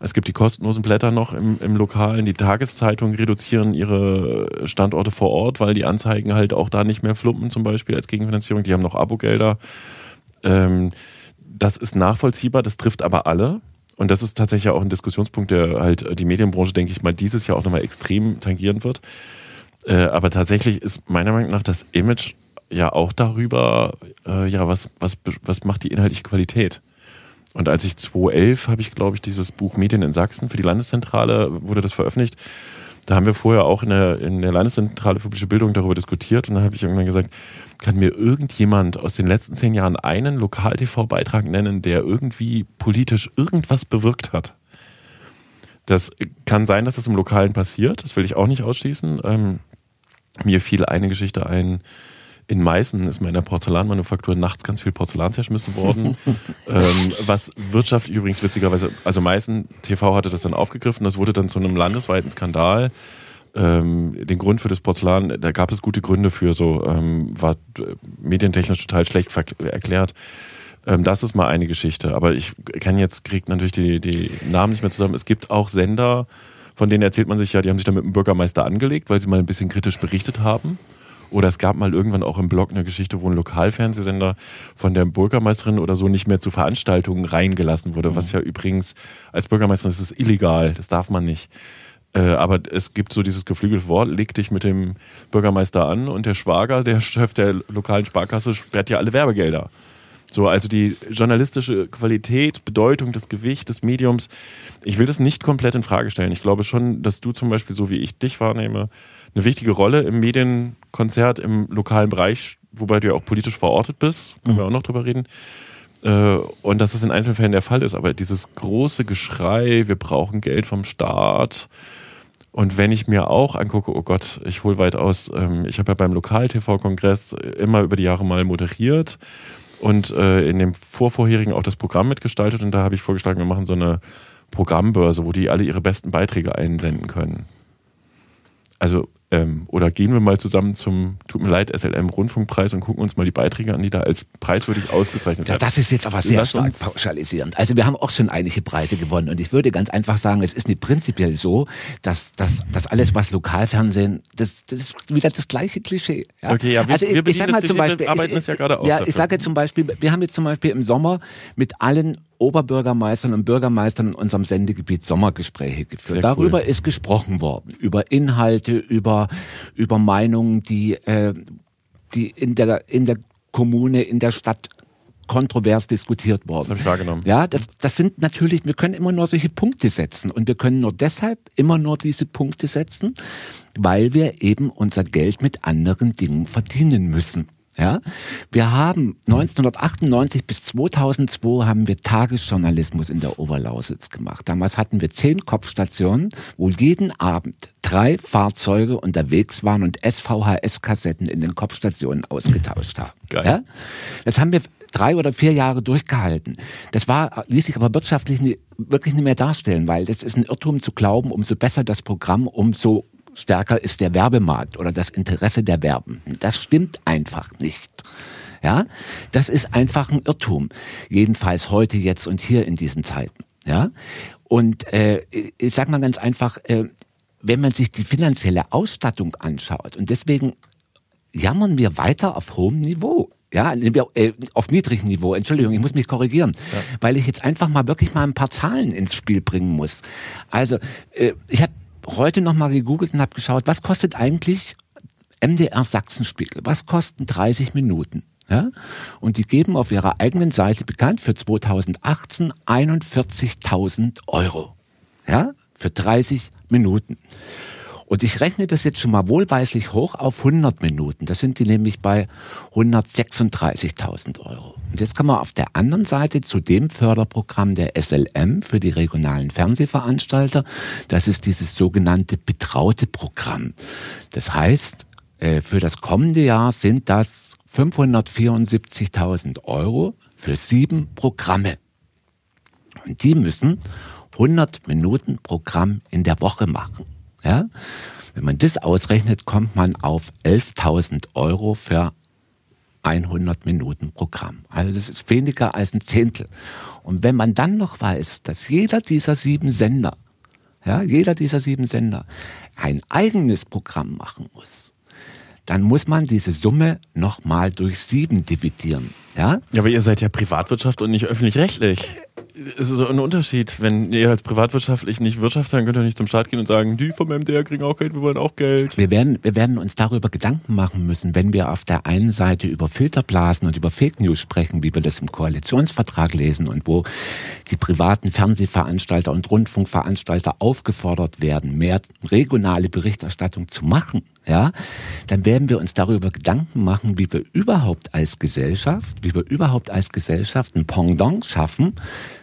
es gibt die kostenlosen Blätter noch im, im Lokalen, die Tageszeitungen reduzieren ihre Standorte vor Ort, weil die Anzeigen halt auch da nicht mehr flumpen, zum Beispiel als Gegenfinanzierung. Die haben noch Abogelder. Ähm, das ist nachvollziehbar, das trifft aber alle. Und das ist tatsächlich auch ein Diskussionspunkt, der halt die Medienbranche, denke ich mal, dieses Jahr auch nochmal extrem tangieren wird. Äh, aber tatsächlich ist meiner Meinung nach das Image ja auch darüber, äh, ja, was, was, was macht die inhaltliche Qualität? Und als ich 2011 habe ich, glaube ich, dieses Buch Medien in Sachsen für die Landeszentrale, wurde das veröffentlicht. Da haben wir vorher auch in der, in der Landeszentrale für politische Bildung darüber diskutiert und dann habe ich irgendwann gesagt, kann mir irgendjemand aus den letzten zehn Jahren einen Lokal-TV-Beitrag nennen, der irgendwie politisch irgendwas bewirkt hat? Das kann sein, dass das im Lokalen passiert, das will ich auch nicht ausschließen. Ähm, mir fiel eine Geschichte ein, in Meißen ist mir in der Porzellanmanufaktur nachts ganz viel Porzellan zerschmissen worden. ähm, was wirtschaftlich übrigens witzigerweise, also Meißen TV hatte das dann aufgegriffen, das wurde dann zu einem landesweiten Skandal. Ähm, den Grund für das Porzellan, da gab es gute Gründe für, so ähm, war medientechnisch total schlecht erklärt. Ähm, das ist mal eine Geschichte, aber ich kann jetzt, kriegt natürlich die, die Namen nicht mehr zusammen. Es gibt auch Sender, von denen erzählt man sich ja, die haben sich da mit dem Bürgermeister angelegt, weil sie mal ein bisschen kritisch berichtet haben. Oder es gab mal irgendwann auch im Blog eine Geschichte, wo ein Lokalfernsehsender von der Bürgermeisterin oder so nicht mehr zu Veranstaltungen reingelassen wurde, mhm. was ja übrigens als Bürgermeisterin ist es illegal, das darf man nicht. Äh, aber es gibt so dieses geflügelte Wort, leg dich mit dem Bürgermeister an und der Schwager, der Chef der lokalen Sparkasse, sperrt ja alle Werbegelder. So, also die journalistische Qualität, Bedeutung, das Gewicht des Mediums. Ich will das nicht komplett in Frage stellen. Ich glaube schon, dass du zum Beispiel, so wie ich dich wahrnehme, eine wichtige Rolle im Medienkonzert im lokalen Bereich, wobei du ja auch politisch verortet bist, können mhm. wir auch noch drüber reden. Äh, und dass das in einzelnen Fällen der Fall ist. Aber dieses große Geschrei, wir brauchen Geld vom Staat. Und wenn ich mir auch angucke, oh Gott, ich hole weit aus, ähm, ich habe ja beim Lokal-TV-Kongress immer über die Jahre mal moderiert und äh, in dem vorvorherigen auch das Programm mitgestaltet. Und da habe ich vorgeschlagen, wir machen so eine Programmbörse, wo die alle ihre besten Beiträge einsenden können. Also ähm, oder gehen wir mal zusammen zum, tut mir leid, SLM-Rundfunkpreis und gucken uns mal die Beiträge an, die da als preiswürdig ausgezeichnet werden. Ja, das ist jetzt aber sehr Lass stark pauschalisierend. Also wir haben auch schon einige Preise gewonnen und ich würde ganz einfach sagen, es ist nicht prinzipiell so, dass, dass, dass alles, was Lokalfernsehen, das, das ist wieder das gleiche Klischee. Ja? Okay, ja, wir, also ich, wir ich sag mal zum Beispiel, arbeiten es ja gerade auch. Ja, dafür. ich sage zum Beispiel, wir haben jetzt zum Beispiel im Sommer mit allen Oberbürgermeistern und Bürgermeistern in unserem Sendegebiet Sommergespräche geführt. Sehr Darüber cool. ist gesprochen worden, über Inhalte, über, über Meinungen, die, äh, die in der, in der Kommune, in der Stadt kontrovers diskutiert worden. Das habe ich wahrgenommen. Ja, das, das sind natürlich, wir können immer nur solche Punkte setzen und wir können nur deshalb immer nur diese Punkte setzen, weil wir eben unser Geld mit anderen Dingen verdienen müssen. Ja, wir haben 1998 bis 2002 haben wir Tagesjournalismus in der Oberlausitz gemacht. Damals hatten wir zehn Kopfstationen, wo jeden Abend drei Fahrzeuge unterwegs waren und SVHS-Kassetten in den Kopfstationen ausgetauscht haben. Geil. Ja? Das haben wir drei oder vier Jahre durchgehalten. Das war, ließ sich aber wirtschaftlich nie, wirklich nicht mehr darstellen, weil das ist ein Irrtum zu glauben, umso besser das Programm, umso stärker ist der Werbemarkt oder das Interesse der Werbenden. Das stimmt einfach nicht. Ja, das ist einfach ein Irrtum. Jedenfalls heute, jetzt und hier in diesen Zeiten. Ja, und äh, ich sag mal ganz einfach, äh, wenn man sich die finanzielle Ausstattung anschaut und deswegen jammern wir weiter auf hohem Niveau. Ja, äh, auf niedrigem Niveau. Entschuldigung, ich muss mich korrigieren, ja. weil ich jetzt einfach mal wirklich mal ein paar Zahlen ins Spiel bringen muss. Also, äh, ich habe heute nochmal gegoogelt und habe geschaut, was kostet eigentlich MDR Sachsenspiegel? Was kosten 30 Minuten? Ja? Und die geben auf ihrer eigenen Seite bekannt für 2018 41.000 Euro. Ja? Für 30 Minuten. Und ich rechne das jetzt schon mal wohlweislich hoch auf 100 Minuten. Das sind die nämlich bei 136.000 Euro. Und jetzt kommen wir auf der anderen Seite zu dem Förderprogramm der SLM für die regionalen Fernsehveranstalter. Das ist dieses sogenannte betraute Programm. Das heißt, äh, für das kommende Jahr sind das 574.000 Euro für sieben Programme. Und die müssen 100 Minuten Programm in der Woche machen. Ja? Wenn man das ausrechnet, kommt man auf 11.000 Euro für 100 Minuten Programm. Also das ist weniger als ein Zehntel. Und wenn man dann noch weiß, dass jeder dieser sieben Sender, ja, jeder dieser sieben Sender ein eigenes Programm machen muss, dann muss man diese Summe nochmal durch sieben dividieren. Ja? ja, aber ihr seid ja Privatwirtschaft und nicht öffentlich-rechtlich. ist so ein Unterschied. Wenn ihr als privatwirtschaftlich nicht wirtschaftet, dann könnt ihr nicht zum Staat gehen und sagen, die vom MDR kriegen auch Geld, wir wollen auch Geld. Wir werden, wir werden uns darüber Gedanken machen müssen, wenn wir auf der einen Seite über Filterblasen und über Fake News sprechen, wie wir das im Koalitionsvertrag lesen und wo die privaten Fernsehveranstalter und Rundfunkveranstalter aufgefordert werden, mehr regionale Berichterstattung zu machen ja, dann werden wir uns darüber Gedanken machen, wie wir überhaupt als Gesellschaft, wie wir überhaupt als Gesellschaft ein Pendant schaffen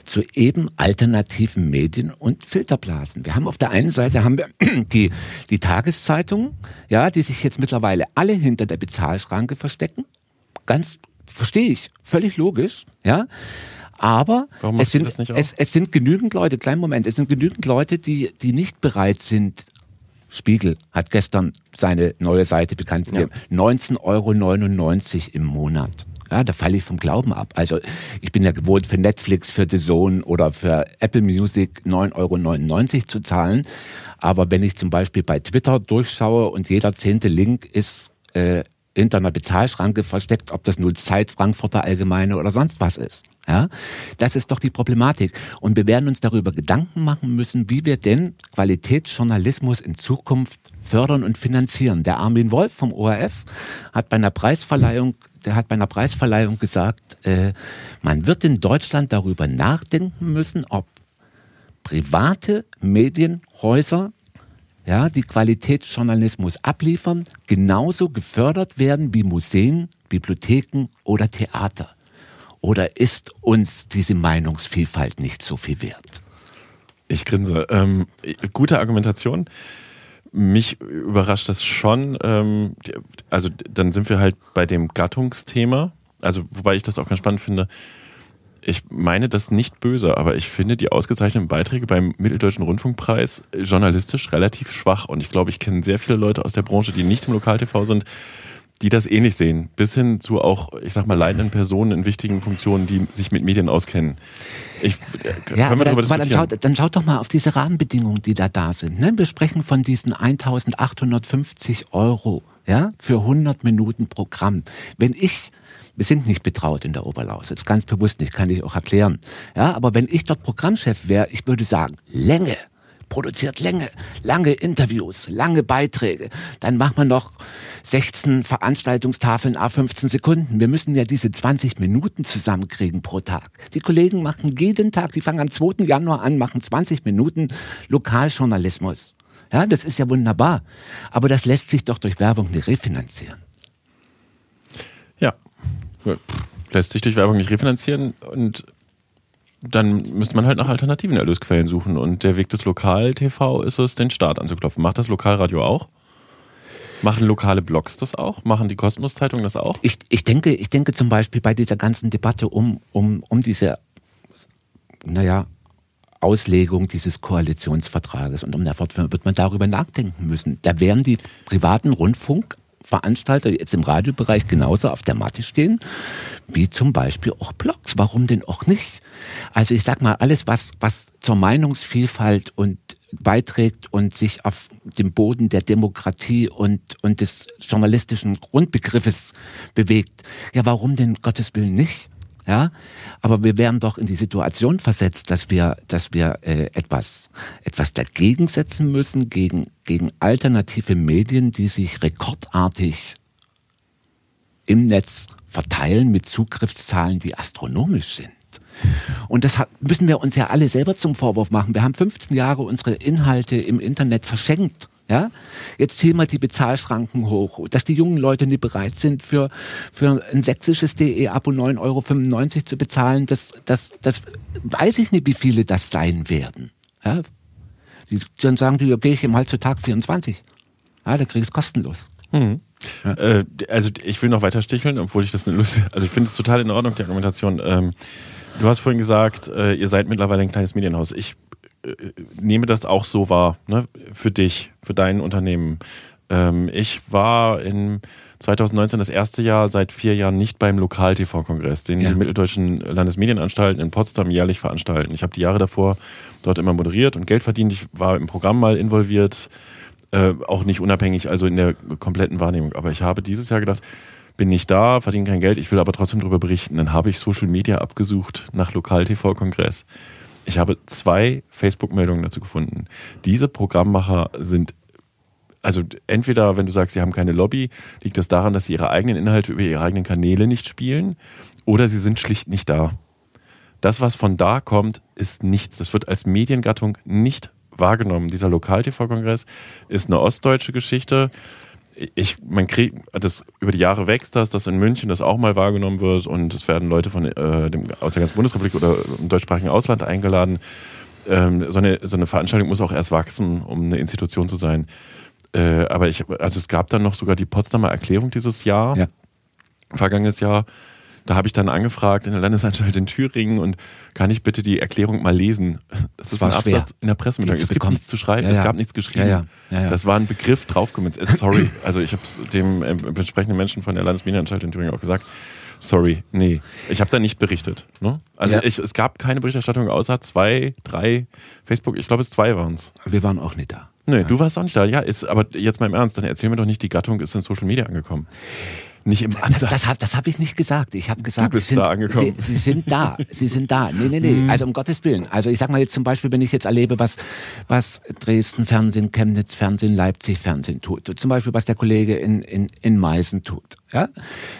zu eben alternativen Medien und Filterblasen. Wir haben auf der einen Seite haben wir die, die Tageszeitungen, ja, die sich jetzt mittlerweile alle hinter der Bezahlschranke verstecken. Ganz, verstehe ich, völlig logisch, ja. Aber es sind, es, es sind genügend Leute, kleinen Moment, es sind genügend Leute, die, die nicht bereit sind, Spiegel hat gestern seine neue Seite bekannt gegeben. Ja. 19,99 Euro im Monat. Ja, da falle ich vom Glauben ab. Also ich bin ja gewohnt, für Netflix, für The Zone oder für Apple Music 9,99 Euro zu zahlen. Aber wenn ich zum Beispiel bei Twitter durchschaue und jeder zehnte Link ist äh, hinter einer Bezahlschranke versteckt, ob das nur Zeit Frankfurter Allgemeine oder sonst was ist. Ja, das ist doch die Problematik. Und wir werden uns darüber Gedanken machen müssen, wie wir denn Qualitätsjournalismus in Zukunft fördern und finanzieren. Der Armin Wolf vom ORF hat bei einer Preisverleihung der hat bei einer Preisverleihung gesagt, äh, man wird in Deutschland darüber nachdenken müssen, ob private Medienhäuser ja, die Qualitätsjournalismus abliefern, genauso gefördert werden wie Museen, Bibliotheken oder Theater? Oder ist uns diese Meinungsvielfalt nicht so viel wert? Ich grinse. Ähm, gute Argumentation. Mich überrascht das schon. Ähm, also dann sind wir halt bei dem Gattungsthema. Also wobei ich das auch ganz spannend finde ich meine das nicht böse, aber ich finde die ausgezeichneten Beiträge beim Mitteldeutschen Rundfunkpreis journalistisch relativ schwach. Und ich glaube, ich kenne sehr viele Leute aus der Branche, die nicht im Lokal-TV sind, die das ähnlich sehen. Bis hin zu auch, ich sag mal, leitenden Personen in wichtigen Funktionen, die sich mit Medien auskennen. Ich, äh, ja, aber, dann, dann, schaut, dann schaut doch mal auf diese Rahmenbedingungen, die da da sind. Ne? Wir sprechen von diesen 1850 Euro ja, für 100 Minuten Programm. Wenn ich wir sind nicht betraut in der Oberlausitz, ganz bewusst nicht, kann ich auch erklären. Ja, aber wenn ich dort Programmchef wäre, ich würde sagen, Länge, produziert Länge, lange Interviews, lange Beiträge. Dann macht man noch 16 Veranstaltungstafeln a 15 Sekunden. Wir müssen ja diese 20 Minuten zusammenkriegen pro Tag. Die Kollegen machen jeden Tag, die fangen am 2. Januar an, machen 20 Minuten Lokaljournalismus. Ja, das ist ja wunderbar. Aber das lässt sich doch durch Werbung nicht refinanzieren. Ja, lässt sich durch Werbung nicht refinanzieren und dann müsste man halt nach alternativen Erlösquellen suchen. Und der Weg des Lokal-TV ist es, den Staat anzuklopfen. Macht das Lokalradio auch? Machen lokale Blogs das auch? Machen die Kosmos-Zeitungen das auch? Ich, ich, denke, ich denke zum Beispiel bei dieser ganzen Debatte um, um, um diese, naja, Auslegung dieses Koalitionsvertrages und um der Fortführung wird man darüber nachdenken müssen. Da werden die privaten Rundfunk Veranstalter jetzt im Radiobereich genauso auf der Matte stehen, wie zum Beispiel auch Blogs. Warum denn auch nicht? Also ich sag mal, alles, was, was zur Meinungsvielfalt und beiträgt und sich auf dem Boden der Demokratie und, und des journalistischen Grundbegriffes bewegt. Ja, warum denn Gottes Willen nicht? Ja, aber wir werden doch in die Situation versetzt, dass wir, dass wir äh, etwas, etwas dagegen setzen müssen gegen, gegen alternative Medien, die sich rekordartig im Netz verteilen mit Zugriffszahlen, die astronomisch sind. Und das müssen wir uns ja alle selber zum Vorwurf machen. Wir haben 15 Jahre unsere Inhalte im Internet verschenkt. Ja? Jetzt ziehen wir die Bezahlschranken hoch, dass die jungen Leute nicht bereit sind, für, für ein sächsisches DE-Abo 9,95 Euro zu bezahlen. Das, das, das weiß ich nicht, wie viele das sein werden. Ja? Die, dann sagen die, okay, ich im halt zu Tag 24. Ja, da kriege ich es kostenlos. Mhm. Ja. Äh, also ich will noch weiter sticheln, obwohl ich das eine Lust, also ich finde es total in Ordnung, die Argumentation. Ähm, du hast vorhin gesagt, äh, ihr seid mittlerweile ein kleines Medienhaus. Ich äh, nehme das auch so wahr, ne? für dich, für dein Unternehmen. Ähm, ich war in 2019 das erste Jahr seit vier Jahren nicht beim Lokal-TV-Kongress, den ja. die mitteldeutschen Landesmedienanstalten in Potsdam jährlich veranstalten. Ich habe die Jahre davor dort immer moderiert und Geld verdient. Ich war im Programm mal involviert, äh, auch nicht unabhängig, also in der kompletten Wahrnehmung. Aber ich habe dieses Jahr gedacht, bin nicht da, verdiene kein Geld, ich will aber trotzdem darüber berichten. Dann habe ich Social Media abgesucht nach Lokal-TV-Kongress. Ich habe zwei Facebook-Meldungen dazu gefunden. Diese Programmmacher sind also entweder, wenn du sagst, sie haben keine Lobby, liegt das daran, dass sie ihre eigenen Inhalte über ihre eigenen Kanäle nicht spielen oder sie sind schlicht nicht da. Das, was von da kommt, ist nichts. Das wird als Mediengattung nicht wahrgenommen. Dieser Lokal-TV-Kongress ist eine ostdeutsche Geschichte. Ich, man kriegt, das über die Jahre wächst das, dass in München das auch mal wahrgenommen wird und es werden Leute von äh, dem, aus der ganzen Bundesrepublik oder im deutschsprachigen Ausland eingeladen. Ähm, so, eine, so eine Veranstaltung muss auch erst wachsen, um eine Institution zu sein. Äh, aber ich, also es gab dann noch sogar die Potsdamer Erklärung dieses Jahr, ja. vergangenes Jahr. Da habe ich dann angefragt in der Landesanstalt in Thüringen und kann ich bitte die Erklärung mal lesen? Das ist ein Absatz in der Pressemitteilung. Es gibt nichts zu schreiben, ja, ja. es gab nichts geschrieben. Ja, das war ein Begriff draufgemünzt. Äh, sorry, also ich habe es dem äh, entsprechenden Menschen von der Landesmedienanstalt in Thüringen auch gesagt. Sorry, nee. Ich habe da nicht berichtet. Ne? Also ich, es gab keine Berichterstattung außer zwei, drei Facebook, ich glaube es zwei waren es. Wir waren auch nicht da. Nee, du warst auch nicht da. Ja, ist, aber jetzt mal im Ernst, dann erzähl mir doch nicht, die Gattung ist in Social Media angekommen. Nicht im Ansatz. Das, das habe das hab ich nicht gesagt. Ich habe gesagt, du bist sie, sind, da angekommen. Sie, sie, sind da. Sie sind da. Nee, nee, nee. Hm. Also um Gottes Willen. Also ich sag mal jetzt zum Beispiel, wenn ich jetzt erlebe, was, was Dresden Fernsehen, Chemnitz Fernsehen, Leipzig Fernsehen tut. Zum Beispiel, was der Kollege in, in, in Meißen tut. Ja?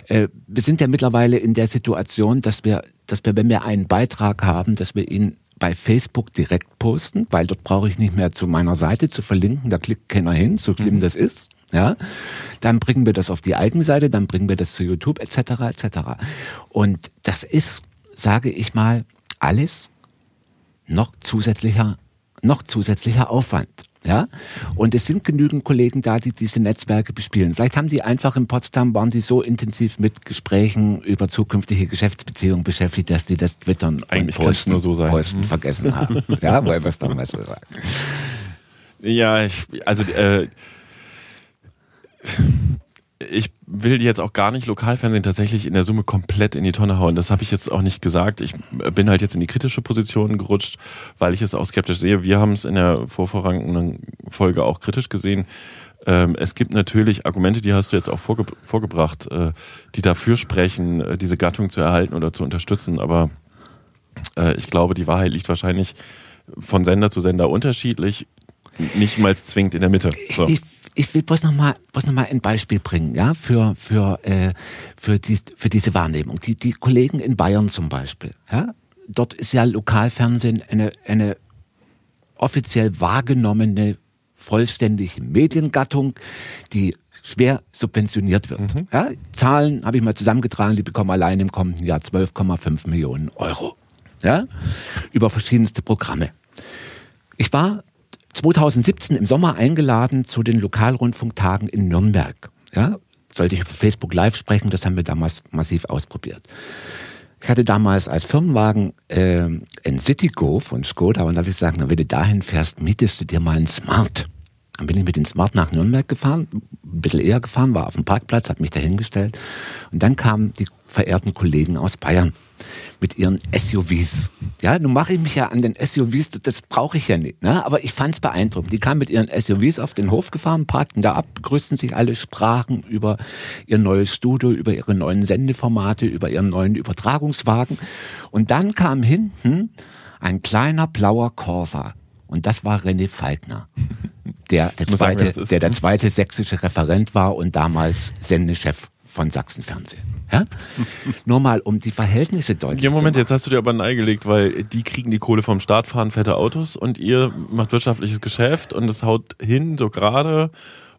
Äh, wir sind ja mittlerweile in der Situation, dass wir, dass wir, wenn wir einen Beitrag haben, dass wir ihn bei Facebook direkt posten, weil dort brauche ich nicht mehr zu meiner Seite zu verlinken, da klickt keiner hin, so schlimm mhm. das ist. Ja, dann bringen wir das auf die Eigenseite, dann bringen wir das zu YouTube etc. etc. Und das ist, sage ich mal, alles noch zusätzlicher, noch zusätzlicher Aufwand. Ja? Und es sind genügend Kollegen da, die diese Netzwerke bespielen. Vielleicht haben die einfach in Potsdam, waren die so intensiv mit Gesprächen über zukünftige Geschäftsbeziehungen beschäftigt, dass die das Twittern Eigentlich und Posten, nur so sein. Posten mhm. vergessen haben. ja, weil wir es doch mal so sagen. Ja, ich, also äh, ich will jetzt auch gar nicht Lokalfernsehen tatsächlich in der Summe komplett in die Tonne hauen. Das habe ich jetzt auch nicht gesagt. Ich bin halt jetzt in die kritische Position gerutscht, weil ich es auch skeptisch sehe. Wir haben es in der vorvorrangenden Folge auch kritisch gesehen. Ähm, es gibt natürlich Argumente, die hast du jetzt auch vorge vorgebracht, äh, die dafür sprechen, äh, diese Gattung zu erhalten oder zu unterstützen. Aber äh, ich glaube, die Wahrheit liegt wahrscheinlich von Sender zu Sender unterschiedlich, nicht mal zwingend in der Mitte. So. Ich ich will bloß noch mal, bloß noch mal ein Beispiel bringen, ja, für für äh, für, dies, für diese Wahrnehmung. Die die Kollegen in Bayern zum Beispiel, ja, dort ist ja Lokalfernsehen eine eine offiziell wahrgenommene vollständige Mediengattung, die schwer subventioniert wird. Mhm. Ja, Zahlen habe ich mal zusammengetragen, die bekommen allein im kommenden Jahr 12,5 Millionen Euro. Ja, über verschiedenste Programme. Ich war 2017 im Sommer eingeladen zu den Lokalrundfunktagen in Nürnberg. Ja, sollte ich auf Facebook Live sprechen, das haben wir damals massiv ausprobiert. Ich hatte damals als Firmenwagen äh, ein Citigo von Skoda und da habe ich gesagt, wenn du dahin fährst, mietest du dir mal einen Smart. Dann bin ich mit dem Smart nach Nürnberg gefahren, ein bisschen eher gefahren, war auf dem Parkplatz, habe mich dahingestellt und dann kamen die verehrten Kollegen aus Bayern mit ihren SUVs. Ja, nun mache ich mich ja an den SUVs, das, das brauche ich ja nicht. Ne? Aber ich fand es beeindruckend. Die kamen mit ihren SUVs auf den Hof gefahren, parkten da ab, begrüßten sich alle, sprachen über ihr neues Studio, über ihre neuen Sendeformate, über ihren neuen Übertragungswagen. Und dann kam hinten ein kleiner blauer Corsa. Und das war René Falkner, der der, zweite, sagen, der, der zweite sächsische Referent war und damals Sendechef von Sachsenfernsehen. Ja? Nur mal, um die Verhältnisse deutlich ja, Moment, zu machen. jetzt hast du dir aber neigelegt, weil die kriegen die Kohle vom Staat, fahren fette Autos und ihr macht wirtschaftliches Geschäft und es haut hin, so gerade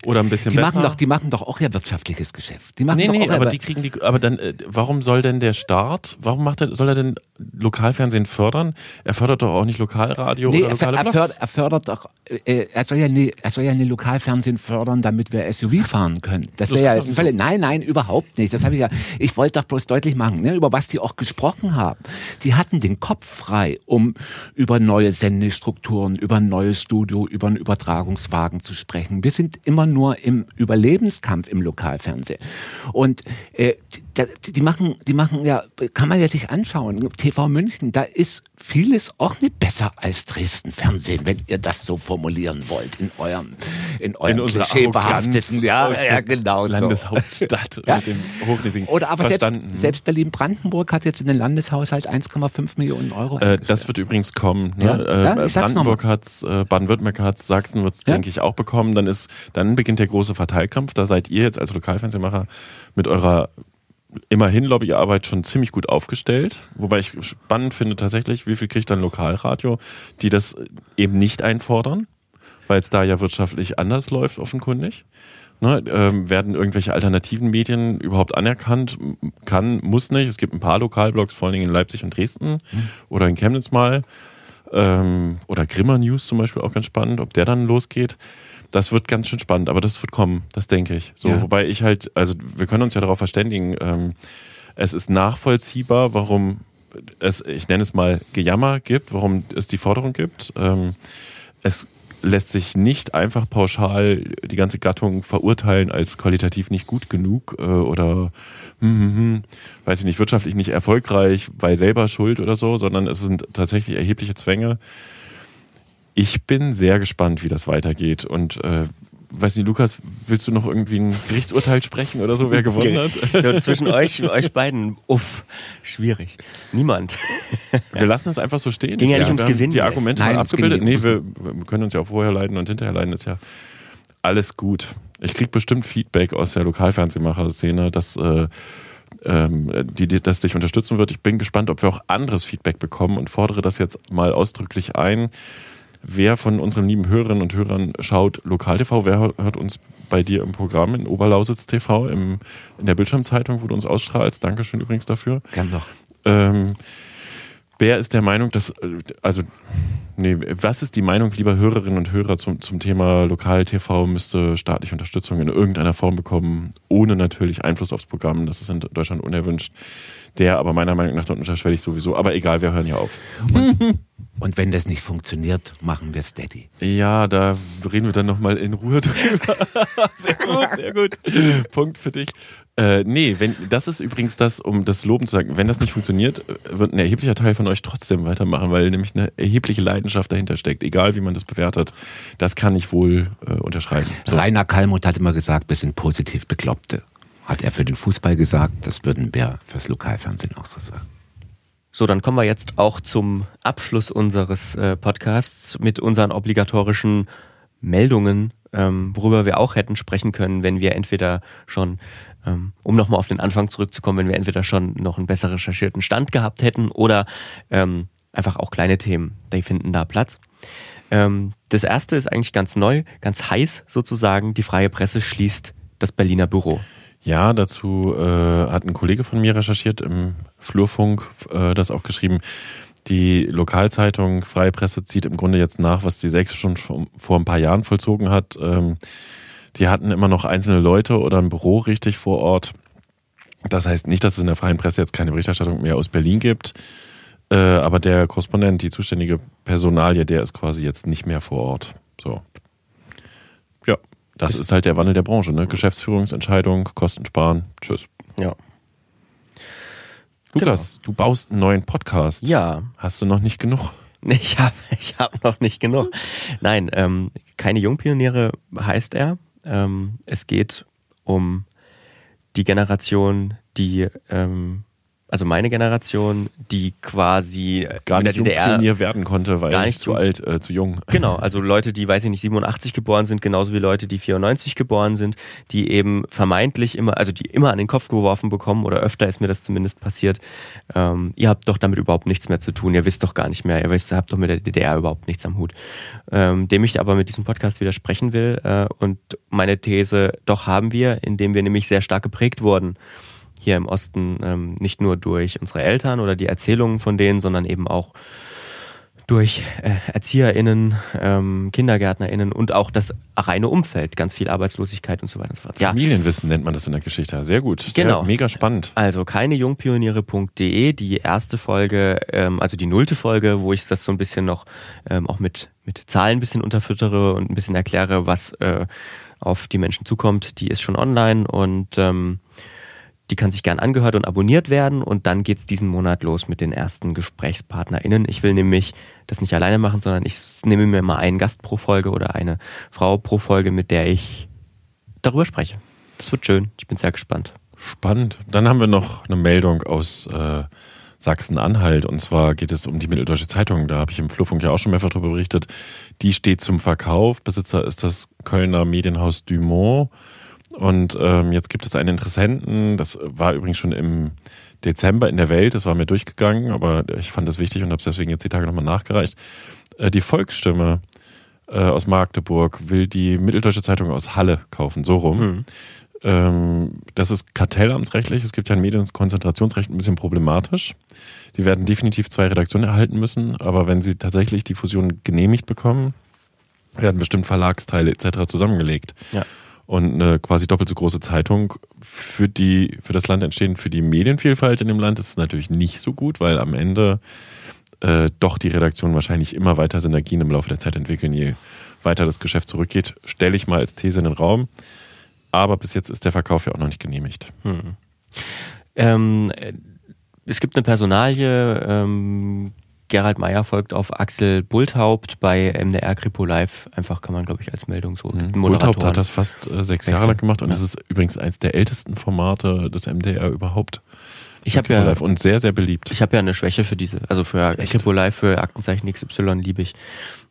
oder ein bisschen die besser. Machen doch, die machen doch auch ja wirtschaftliches Geschäft. Die machen nee, doch nee, auch aber die kriegen die, aber dann, äh, warum soll denn der Staat, warum macht er, soll er denn Lokalfernsehen fördern? Er fördert doch auch nicht Lokalradio nee, oder lokale er, fördert, er fördert doch, äh, er soll ja nie, er soll ja nie Lokalfernsehen fördern, damit wir SUV fahren können. Das wäre ja jetzt Fälle. Nein, nein, überhaupt nicht. Das habe ich ja, ich wollte doch bloß deutlich machen, ne, über was die auch gesprochen haben. Die hatten den Kopf frei, um über neue Sendestrukturen, über ein neues Studio, über einen Übertragungswagen zu sprechen. Wir sind immer nur im Überlebenskampf im Lokalfernsehen. Und äh, die machen, die machen ja, kann man ja sich anschauen. TV München, da ist vieles auch nicht besser als Dresden Fernsehen, wenn ihr das so formulieren wollt in eurem, in eurem in klischeebehafteten, ja, ja, genau Landeshauptstadt ja. mit dem hochnäsigen. Oder aber Verstanden. selbst, selbst Berlin-Brandenburg hat jetzt in den Landeshaushalt 1,5 Millionen Euro. Äh, das wird übrigens kommen. Ne? Ja? Äh, ja, Brandenburg hat's, äh, Baden-Württemberg hat's, Sachsen wird's, ja? denke ich, auch bekommen. Dann ist, dann beginnt der große Verteilkampf. Da seid ihr jetzt als Lokalfernsehmacher mit eurer immerhin Lobbyarbeit schon ziemlich gut aufgestellt. Wobei ich spannend finde tatsächlich, wie viel kriegt dann Lokalradio, die das eben nicht einfordern, weil es da ja wirtschaftlich anders läuft, offenkundig. Ne, ähm, werden irgendwelche alternativen Medien überhaupt anerkannt? Kann, muss nicht. Es gibt ein paar Lokalblogs, vor allen Dingen in Leipzig und Dresden mhm. oder in Chemnitz mal. Ähm, oder Grimmer News zum Beispiel auch ganz spannend, ob der dann losgeht das wird ganz schön spannend, aber das wird kommen, das denke ich. So, ja. wobei ich halt, also wir können uns ja darauf verständigen, ähm, es ist nachvollziehbar, warum es, ich nenne es mal Gejammer gibt, warum es die Forderung gibt. Ähm, es lässt sich nicht einfach pauschal die ganze Gattung verurteilen als qualitativ nicht gut genug äh, oder hm, hm, hm, weiß ich nicht, wirtschaftlich nicht erfolgreich, weil selber schuld oder so, sondern es sind tatsächlich erhebliche Zwänge, ich bin sehr gespannt, wie das weitergeht. Und äh, weiß nicht, Lukas, willst du noch irgendwie ein Gerichtsurteil sprechen oder so, wer gewonnen hat? So zwischen euch, euch beiden, uff, schwierig. Niemand. Wir lassen es einfach so stehen. Ging ja nicht ums Gewinnen. Die Argumente Nein, mal abgebildet. Nee, wir, wir, können uns ja auch vorher leiden und hinterher leiden. Ist ja alles gut. Ich krieg bestimmt Feedback aus der Lokalfernsehmacher-Szene, dass äh, ähm, die, die, das dich unterstützen wird. Ich bin gespannt, ob wir auch anderes Feedback bekommen und fordere das jetzt mal ausdrücklich ein wer von unseren lieben Hörerinnen und Hörern schaut Lokal-TV, wer hört uns bei dir im Programm in Oberlausitz TV, im, in der Bildschirmzeitung, wo du uns ausstrahlst. Dankeschön übrigens dafür. Gern doch. Ähm, wer ist der Meinung, dass, also, nee, was ist die Meinung, lieber Hörerinnen und Hörer, zum, zum Thema Lokal-TV müsste staatliche Unterstützung in irgendeiner Form bekommen, ohne natürlich Einfluss aufs Programm. Das ist in Deutschland unerwünscht. Der aber meiner Meinung nach dort unterschwellig sowieso. Aber egal, wir hören ja auf. Und Und wenn das nicht funktioniert, machen wir Steady. Ja, da reden wir dann nochmal in Ruhe drüber. sehr gut, sehr gut. Punkt für dich. Äh, nee, wenn, das ist übrigens das, um das Loben zu sagen, wenn das nicht funktioniert, wird ein erheblicher Teil von euch trotzdem weitermachen, weil nämlich eine erhebliche Leidenschaft dahinter steckt, egal wie man das bewertet. Das kann ich wohl äh, unterschreiben. So. Rainer Kallmuth hat immer gesagt, wir sind positiv Bekloppte. Hat er für den Fußball gesagt, das würden wir fürs Lokalfernsehen auch so sagen. So, dann kommen wir jetzt auch zum Abschluss unseres äh, Podcasts mit unseren obligatorischen Meldungen, ähm, worüber wir auch hätten sprechen können, wenn wir entweder schon, ähm, um nochmal auf den Anfang zurückzukommen, wenn wir entweder schon noch einen besser recherchierten Stand gehabt hätten oder ähm, einfach auch kleine Themen, die finden da Platz. Ähm, das erste ist eigentlich ganz neu, ganz heiß sozusagen. Die freie Presse schließt das Berliner Büro. Ja, dazu äh, hat ein Kollege von mir recherchiert im Flurfunk, äh, das auch geschrieben. Die Lokalzeitung Freie Presse zieht im Grunde jetzt nach, was die Sechs schon vor ein paar Jahren vollzogen hat. Ähm, die hatten immer noch einzelne Leute oder ein Büro richtig vor Ort. Das heißt nicht, dass es in der freien Presse jetzt keine Berichterstattung mehr aus Berlin gibt. Äh, aber der Korrespondent, die zuständige Personalie, der ist quasi jetzt nicht mehr vor Ort. So. Das ist halt der Wandel der Branche, ne? Geschäftsführungsentscheidung, Kosten sparen, tschüss. Ja. Lukas, genau. du baust einen neuen Podcast. Ja. Hast du noch nicht genug? Nee, ich habe ich hab noch nicht genug. Nein, ähm, keine Jungpioniere heißt er. Ähm, es geht um die Generation, die ähm, also meine Generation, die quasi gar nicht DDR werden konnte, weil gar nicht zu alt, äh, zu jung. Genau, also Leute, die, weiß ich nicht, 87 geboren sind, genauso wie Leute, die 94 geboren sind, die eben vermeintlich immer, also die immer an den Kopf geworfen bekommen oder öfter ist mir das zumindest passiert. Ähm, ihr habt doch damit überhaupt nichts mehr zu tun, ihr wisst doch gar nicht mehr, ihr wisst, ihr habt doch mit der DDR überhaupt nichts am Hut. Ähm, dem ich aber mit diesem Podcast widersprechen will äh, und meine These doch haben wir, indem wir nämlich sehr stark geprägt wurden hier im Osten ähm, nicht nur durch unsere Eltern oder die Erzählungen von denen, sondern eben auch durch äh, ErzieherInnen, ähm, KindergärtnerInnen und auch das reine Umfeld, ganz viel Arbeitslosigkeit und so weiter und so fort. Familienwissen nennt man das in der Geschichte. Sehr gut. Genau. Mega spannend. Also keinejungpioniere.de, die erste Folge, ähm, also die nullte Folge, wo ich das so ein bisschen noch ähm, auch mit, mit Zahlen ein bisschen unterfüttere und ein bisschen erkläre, was äh, auf die Menschen zukommt, die ist schon online und ähm, die kann sich gern angehört und abonniert werden und dann geht's diesen Monat los mit den ersten GesprächspartnerInnen. Ich will nämlich das nicht alleine machen, sondern ich nehme mir mal einen Gast pro Folge oder eine Frau pro Folge, mit der ich darüber spreche. Das wird schön. Ich bin sehr gespannt. Spannend. Dann haben wir noch eine Meldung aus äh, Sachsen-Anhalt und zwar geht es um die Mitteldeutsche Zeitung. Da habe ich im Fluffunk ja auch schon mehrfach darüber berichtet. Die steht zum Verkauf. Besitzer ist das Kölner Medienhaus Dumont. Und ähm, jetzt gibt es einen Interessenten, das war übrigens schon im Dezember in der Welt, das war mir durchgegangen, aber ich fand das wichtig und habe es deswegen jetzt die Tage nochmal nachgereicht. Äh, die Volksstimme äh, aus Magdeburg will die Mitteldeutsche Zeitung aus Halle kaufen, so rum. Mhm. Ähm, das ist kartellamtsrechtlich, es gibt ja ein Medienkonzentrationsrecht ein bisschen problematisch. Die werden definitiv zwei Redaktionen erhalten müssen, aber wenn sie tatsächlich die Fusion genehmigt bekommen, werden bestimmt Verlagsteile etc. zusammengelegt. Ja und eine quasi doppelt so große Zeitung für die, für das Land entstehen, für die Medienvielfalt in dem Land ist es natürlich nicht so gut, weil am Ende äh, doch die Redaktionen wahrscheinlich immer weiter Synergien im Laufe der Zeit entwickeln, je weiter das Geschäft zurückgeht. Stelle ich mal als These in den Raum. Aber bis jetzt ist der Verkauf ja auch noch nicht genehmigt. Hm. Ähm, es gibt eine Personalie, ähm, Gerald Meyer folgt auf Axel Bulthaupt bei MDR Kripo Live. Einfach kann man, glaube ich, als Meldung so. Mhm. Bulthaupt hat das fast äh, sechs Jahre lang gemacht und es ja. ist übrigens eins der ältesten Formate des MDR überhaupt. Ich habe ja Live und sehr sehr beliebt. Ich habe ja eine Schwäche für diese, also für Echt? Kripo Live für Aktenzeichen XY liebe ich.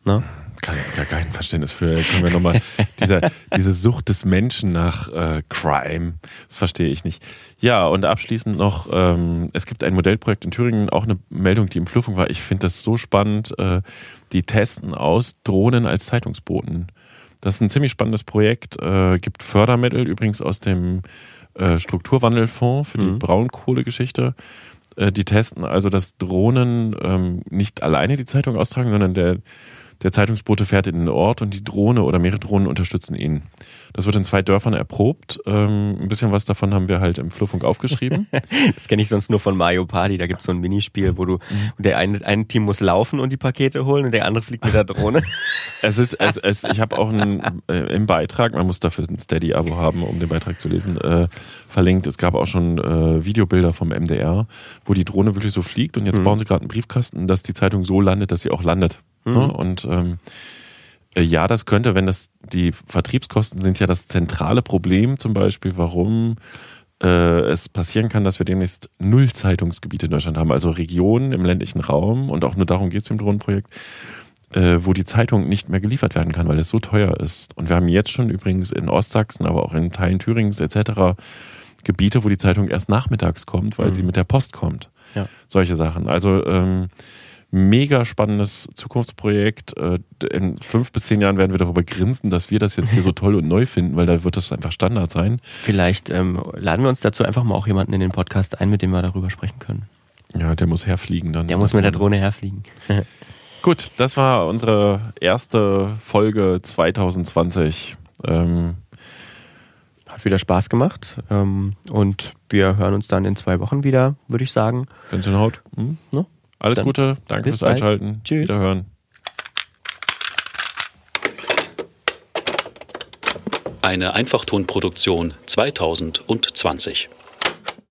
Ne? Kann gar kein Verständnis für. Können wir nochmal dieser diese Sucht des Menschen nach äh, Crime, das verstehe ich nicht. Ja, und abschließend noch, ähm, es gibt ein Modellprojekt in Thüringen, auch eine Meldung, die im Fluffung war. Ich finde das so spannend. Äh, die testen aus Drohnen als Zeitungsboten. Das ist ein ziemlich spannendes Projekt. Äh, gibt Fördermittel übrigens aus dem äh, Strukturwandelfonds für die mhm. Braunkohlegeschichte. Äh, die testen also, dass Drohnen ähm, nicht alleine die Zeitung austragen, sondern der der Zeitungsbote fährt in den Ort und die Drohne oder mehrere Drohnen unterstützen ihn. Das wird in zwei Dörfern erprobt. Ähm, ein bisschen was davon haben wir halt im Fluffunk aufgeschrieben. das kenne ich sonst nur von Mario Party. Da gibt es so ein Minispiel, wo du, mhm. der eine, ein Team muss laufen und die Pakete holen und der andere fliegt mit der Drohne. es ist, es, es, ich habe auch einen, äh, im Beitrag, man muss dafür ein Steady-Abo haben, um den Beitrag zu lesen, äh, verlinkt. Es gab auch schon äh, Videobilder vom MDR, wo die Drohne wirklich so fliegt und jetzt mhm. bauen sie gerade einen Briefkasten, dass die Zeitung so landet, dass sie auch landet. Ne? Mhm. Und ähm, äh, ja, das könnte, wenn das die Vertriebskosten sind ja das zentrale Problem zum Beispiel, warum äh, es passieren kann, dass wir demnächst null Zeitungsgebiete in Deutschland haben, also Regionen im ländlichen Raum und auch nur darum geht es im Drohnenprojekt, äh, wo die Zeitung nicht mehr geliefert werden kann, weil es so teuer ist. Und wir haben jetzt schon übrigens in Ostsachsen, aber auch in Teilen Thürings etc. Gebiete, wo die Zeitung erst nachmittags kommt, weil mhm. sie mit der Post kommt. Ja. Solche Sachen. Also ähm, mega spannendes Zukunftsprojekt. Äh, in fünf bis zehn Jahren werden wir darüber grinsen, dass wir das jetzt hier so toll und neu finden, weil da wird das einfach Standard sein. Vielleicht ähm, laden wir uns dazu einfach mal auch jemanden in den Podcast ein, mit dem wir darüber sprechen können. Ja, der muss herfliegen dann. Der muss mit der Drohne herfliegen. Gut, das war unsere erste Folge 2020. Ähm, hat wieder Spaß gemacht. Ähm, und wir hören uns dann in zwei Wochen wieder, würde ich sagen. Wenn es Haut. Hm? No? Alles Dann Gute, danke fürs bald. Einschalten. Tschüss. Wiederhören. Eine Einfachtonproduktion 2020.